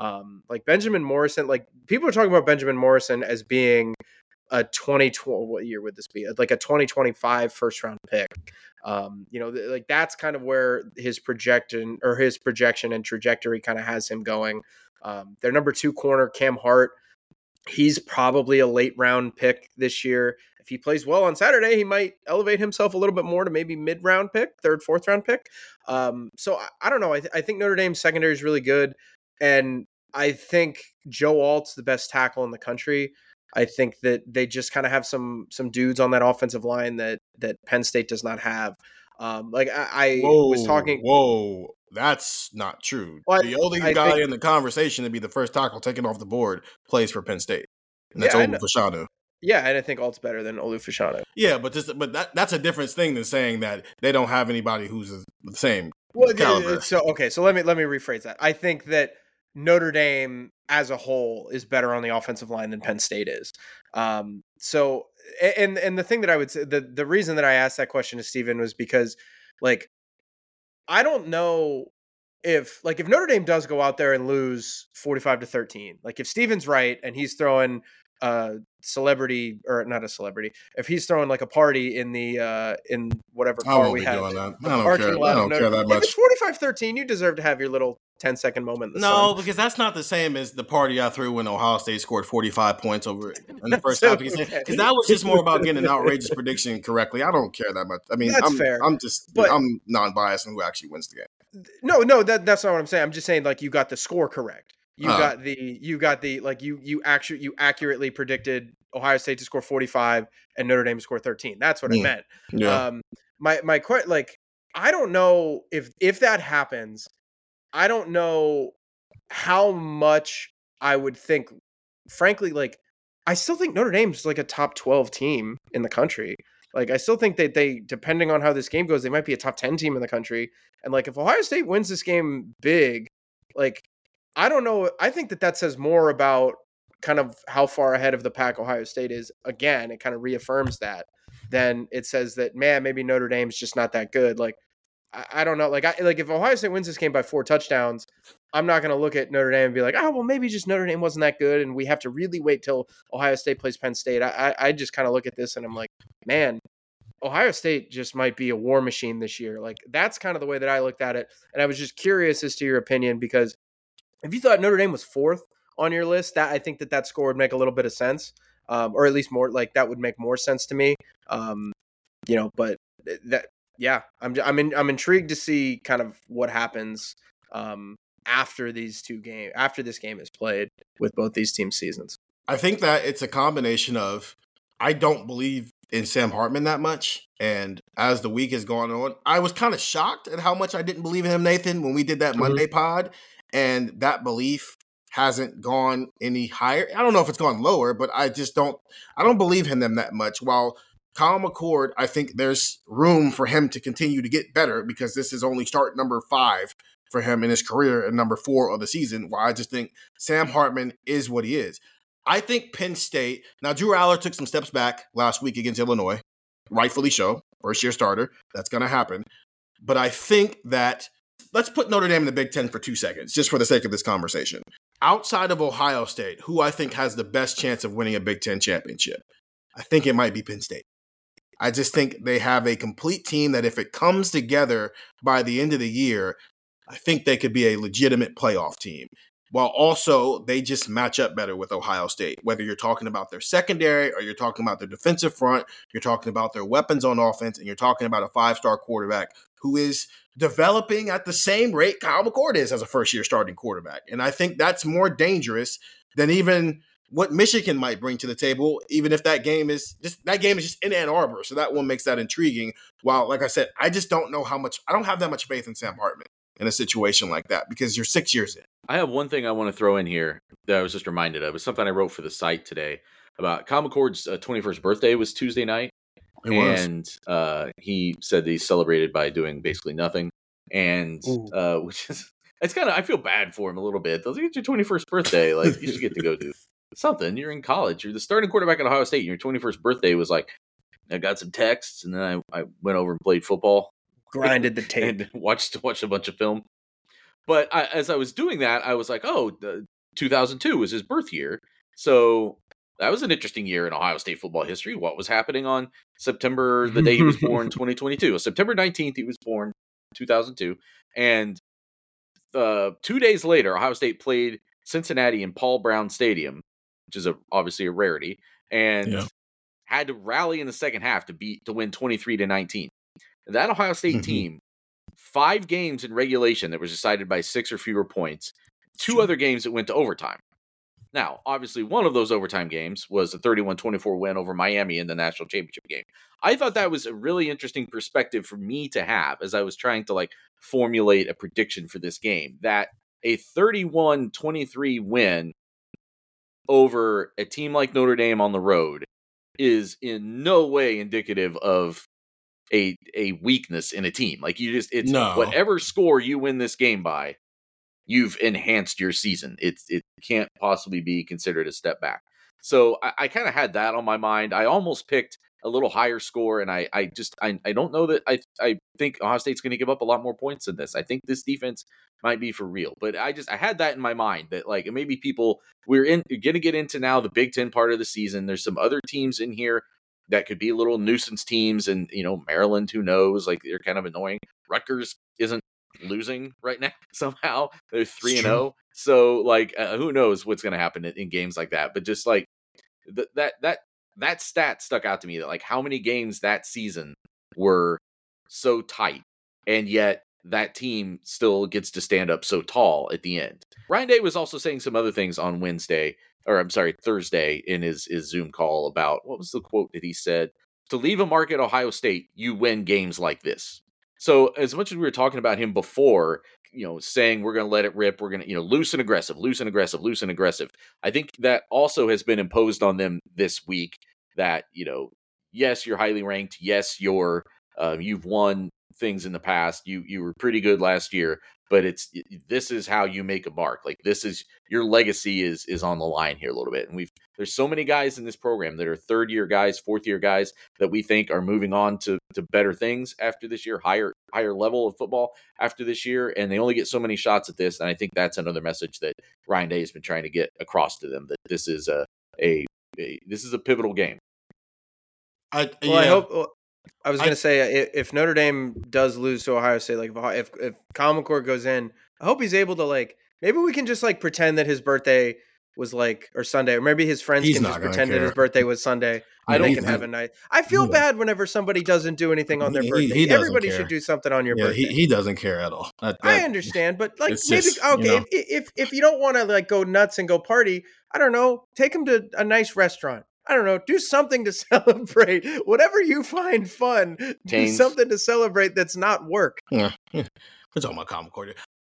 Um, like Benjamin Morrison, like people are talking about Benjamin Morrison as being a 2020 what year would this be? Like a 2025 first round pick. Um you know th- like that's kind of where his projection or his projection and trajectory kind of has him going. Um their number two corner cam hart he's probably a late round pick this year. If he plays well on saturday he might elevate himself a little bit more to maybe mid round pick third fourth round pick. Um so i, I don't know. I, th- I think notre dame's secondary is really good. And i think joe alt's the best tackle in the country I think that they just kind of have some some dudes on that offensive line that that Penn State does not have. Um, like I, I was talking. Whoa, that's not true. Well, the only I guy think- in the conversation to be the first tackle taken off the board plays for Penn State, and that's Yeah, Olu. Fashanu. Yeah, and I think Alt's better than Olu Fashanu. Yeah, but this, but that that's a different thing than saying that they don't have anybody who's the same Well, caliber. so okay, so let me let me rephrase that. I think that Notre Dame as a whole is better on the offensive line than Penn State is. Um, so and and the thing that I would say the the reason that I asked that question to Stephen was because like I don't know if like if Notre Dame does go out there and lose 45 to 13, like if Stephen's right and he's throwing a celebrity or not a celebrity, if he's throwing like a party in the uh in whatever I car won't we be have, doing that. the I don't care. lot I don't Notre- care that If much. it's 45 13, you deserve to have your little 10 second moment. No, sun. because that's not the same as the party I threw when Ohio State scored 45 points over [laughs] in the first half. Because okay. 'cause that was just more about getting an outrageous prediction correctly. I don't care that much. I mean, That's I'm, fair. I'm just, But- I'm non-biased in who actually wins the game. No, no, that that's not what I'm saying. I'm just saying like you got the score correct. You Oh. got the you got the like you you actually you accurately predicted Ohio State to score 45 and Notre Dame to score 13. That's what I Mm. meant. Yeah. Um my my like I don't know if if that happens, I don't know how much I would think frankly like I still think Notre Dame's like a top 12 team in the country. Like I still think that they depending on how this game goes, they might be a top 10 team in the country. And like if Ohio State wins this game big, like I don't know, I think that that says more about kind of how far ahead of the pack Ohio State is. Again, it kind of reaffirms that. Then it says that man, maybe Notre Dame's just not that good. Like I, I don't know. Like I like if Ohio State wins this game by four touchdowns, I'm not going to look at Notre Dame and be like, oh well, maybe just Notre Dame wasn't that good, and we have to really wait till Ohio State plays Penn State. I I, I just kind of look at this and I'm like, man, Ohio State just might be a war machine this year. Like that's kind of the way that I looked at it, and I was just curious as to your opinion because if you thought Notre Dame was fourth on your list, that I think that that score would make a little bit of sense, um, or at least more like that would make more sense to me. Um, you know, but that yeah, I'm I'm in, I'm intrigued to see kind of what happens um, after these two game after this game is played with both these team seasons. I think that it's a combination of I don't believe in Sam Hartman that much. And as the week has gone on, I was kind of shocked at how much I didn't believe in him, Nathan, when we did that Mhm. Monday pod. And that belief hasn't gone any higher. I don't know if it's gone lower, but I just don't I don't believe in them that much. While Kyle McCord, I think there's room for him to continue to get better because this is only start number five for him in his career and number four of the season. While I just think Sam Hartman is what he is. I think Penn State. Now, Drew Allar took some steps back last week against Illinois, rightfully so. First year starter. That's going to happen. But I think that let's put Notre Dame in the Big Ten for two seconds, just for the sake of this conversation. Outside of Ohio State, who I think has the best chance of winning a Big Ten championship, I think it might be Penn State. I just think they have a complete team that if it comes together by the end of the year, I think they could be a legitimate playoff team. While also they just match up better with Ohio State, whether you're talking about their secondary or you're talking about their defensive front, you're talking about their weapons on offense, and you're talking about a five star quarterback who is developing at the same rate Kyle McCord is as a first year starting quarterback. And I think that's more dangerous than even what Michigan might bring to the table, even if that game is just that game is just in Ann Arbor. So that one makes that intriguing. While, like I said, I just don't know how much I don't have that much faith in Sam Hartman in a situation like that because you're six years in. I have one thing I want to throw in here that I was just reminded of. It's something I wrote for the site today about Kyle McCord's uh, 21st birthday was Tuesday night. It was. and uh, he said that he celebrated by doing basically nothing. And uh, [laughs] which is, it's kind of, I feel bad for him a little bit. It's like, it's your 21st birthday. Like, you should get to go do [laughs] something. You're in college. You're the starting quarterback at Ohio State. And your 21st birthday was like, I got some texts and then I, I went over and played football. [laughs] Grinded the tape. and watched watched a bunch of film. But I, as I was doing that, I was like, oh, the 2002 was his birth year. So that was an interesting year in Ohio State football history. What was happening on September, [laughs] the day he was born, 2022? September 19th, he was born, 2002. And uh, two days later, Ohio State played Cincinnati in Paul Brown Stadium, which is a, obviously a rarity, and Yeah. had to rally in the second half to beat to win 23 to 19. That Ohio State Mhm. team, five games in regulation that was decided by six or fewer points, two other games that went to overtime. Now, obviously, one of those overtime games was a 31 24 win over Miami in the national championship game. I thought that was a really interesting perspective for me to have as I was trying to like formulate a prediction for this game that a 31 23 win over a team like Notre Dame on the road is in no way indicative of a a weakness in a team. Like you just it's No. whatever score you win this game by, you've enhanced your season. It it can't possibly be considered a step back. So I, I kind of had that on my mind. I almost picked a little higher score, and I I just I, I don't know that I I think Ohio State's going to give up a lot more points than this. I think this defense might be for real, but I just I had that in my mind that like maybe people we're in going to get into now the Big Ten part of the season. There's some other teams in here that could be little nuisance teams, and you know Maryland, who knows? Like they're kind of annoying. Rutgers isn't losing right now [laughs] somehow. They're three and zero, oh. so like uh, who knows what's going to happen in, in, games like that? But just like th- that that that stat stuck out to me that like how many games that season were so tight and yet that team still gets to stand up so tall at the end. Ryan Day was also saying some other things on Wednesday, or I'm sorry, Thursday in his, his Zoom call about what was the quote that he said? To leave a mark at Ohio State, you win games like this. So as much as we were talking about him before, you know, saying we're going to let it rip, we're going to, you know, loose and aggressive, loose and aggressive, loose and aggressive. I think that also has been imposed on them this week that, you know, yes, you're highly ranked. Yes, you're, uh, you've won things in the past. You, you were pretty good last year, but it's, this is how you make a mark. Like this is your legacy is, is on the line here a little bit. And we've, there's so many guys in this program that are third year guys, fourth year guys that we think are moving on to, to better things after this year, higher, higher level of football after this year. And they only get so many shots at this. And I think that's another message that Ryan Day has been trying to get across to them that this is a, a, a this is a pivotal game. I, well, yeah. I hope. I was going to say uh, if Notre Dame does lose to Ohio State, like if if Kyle McCord goes in, I hope he's able to like maybe we can just like pretend that his birthday was like or Sunday, or maybe his friends he's can just pretend that his birthday was Sunday. I don't can have a night. I feel yeah. bad whenever somebody doesn't do anything on their he, birthday. He Everybody care. should do something on your yeah, birthday. He, he doesn't care at all. That, that, I understand, but like maybe just, okay, you know. if, if if you don't want to like go nuts and go party, I don't know, take him to a nice restaurant I don't know, do something to [laughs] celebrate. Whatever you find fun, do something to celebrate that's not work. Yeah. It's all my common core.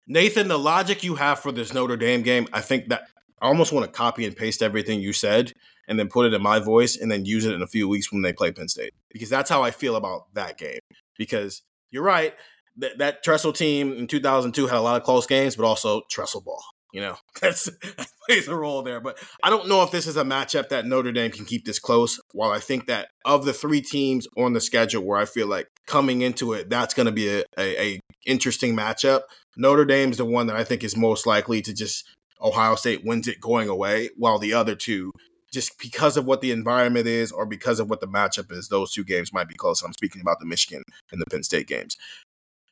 Nathan, the logic you have for this Notre Dame game, I think that I almost want to copy and paste everything you said and then put it in my voice and then use it in a few weeks when they play Penn State. Because that's how I feel about that game. Because you're right, that, that Tressel team in 2002 had a lot of close games, but also Tressel ball. You know, [laughs] that's that plays a role there. But I don't know if this is a matchup that Notre Dame can keep this close. While I think that of the three teams on the schedule where I feel like coming into it, that's going to be a, a, a interesting matchup. Notre Dame's the one that I think is most likely to just Ohio State wins it going away, while the other two, just because of what the environment is or because of what the matchup is, those two games might be close. I'm speaking about the Michigan and the Penn State games.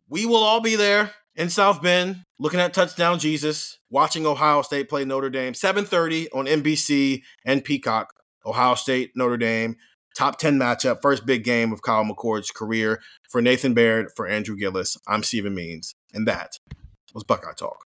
We will all be there in South Bend, looking at touchdown Jesus, watching Ohio State play Notre Dame, 7:30 on NBC and Peacock. Ohio State, Notre Dame, top 10 matchup, first big game of Kyle McCord's career. For Nathan Baird, for Andrew Gillis, I'm Stephen Means, and that was Buckeye Talk.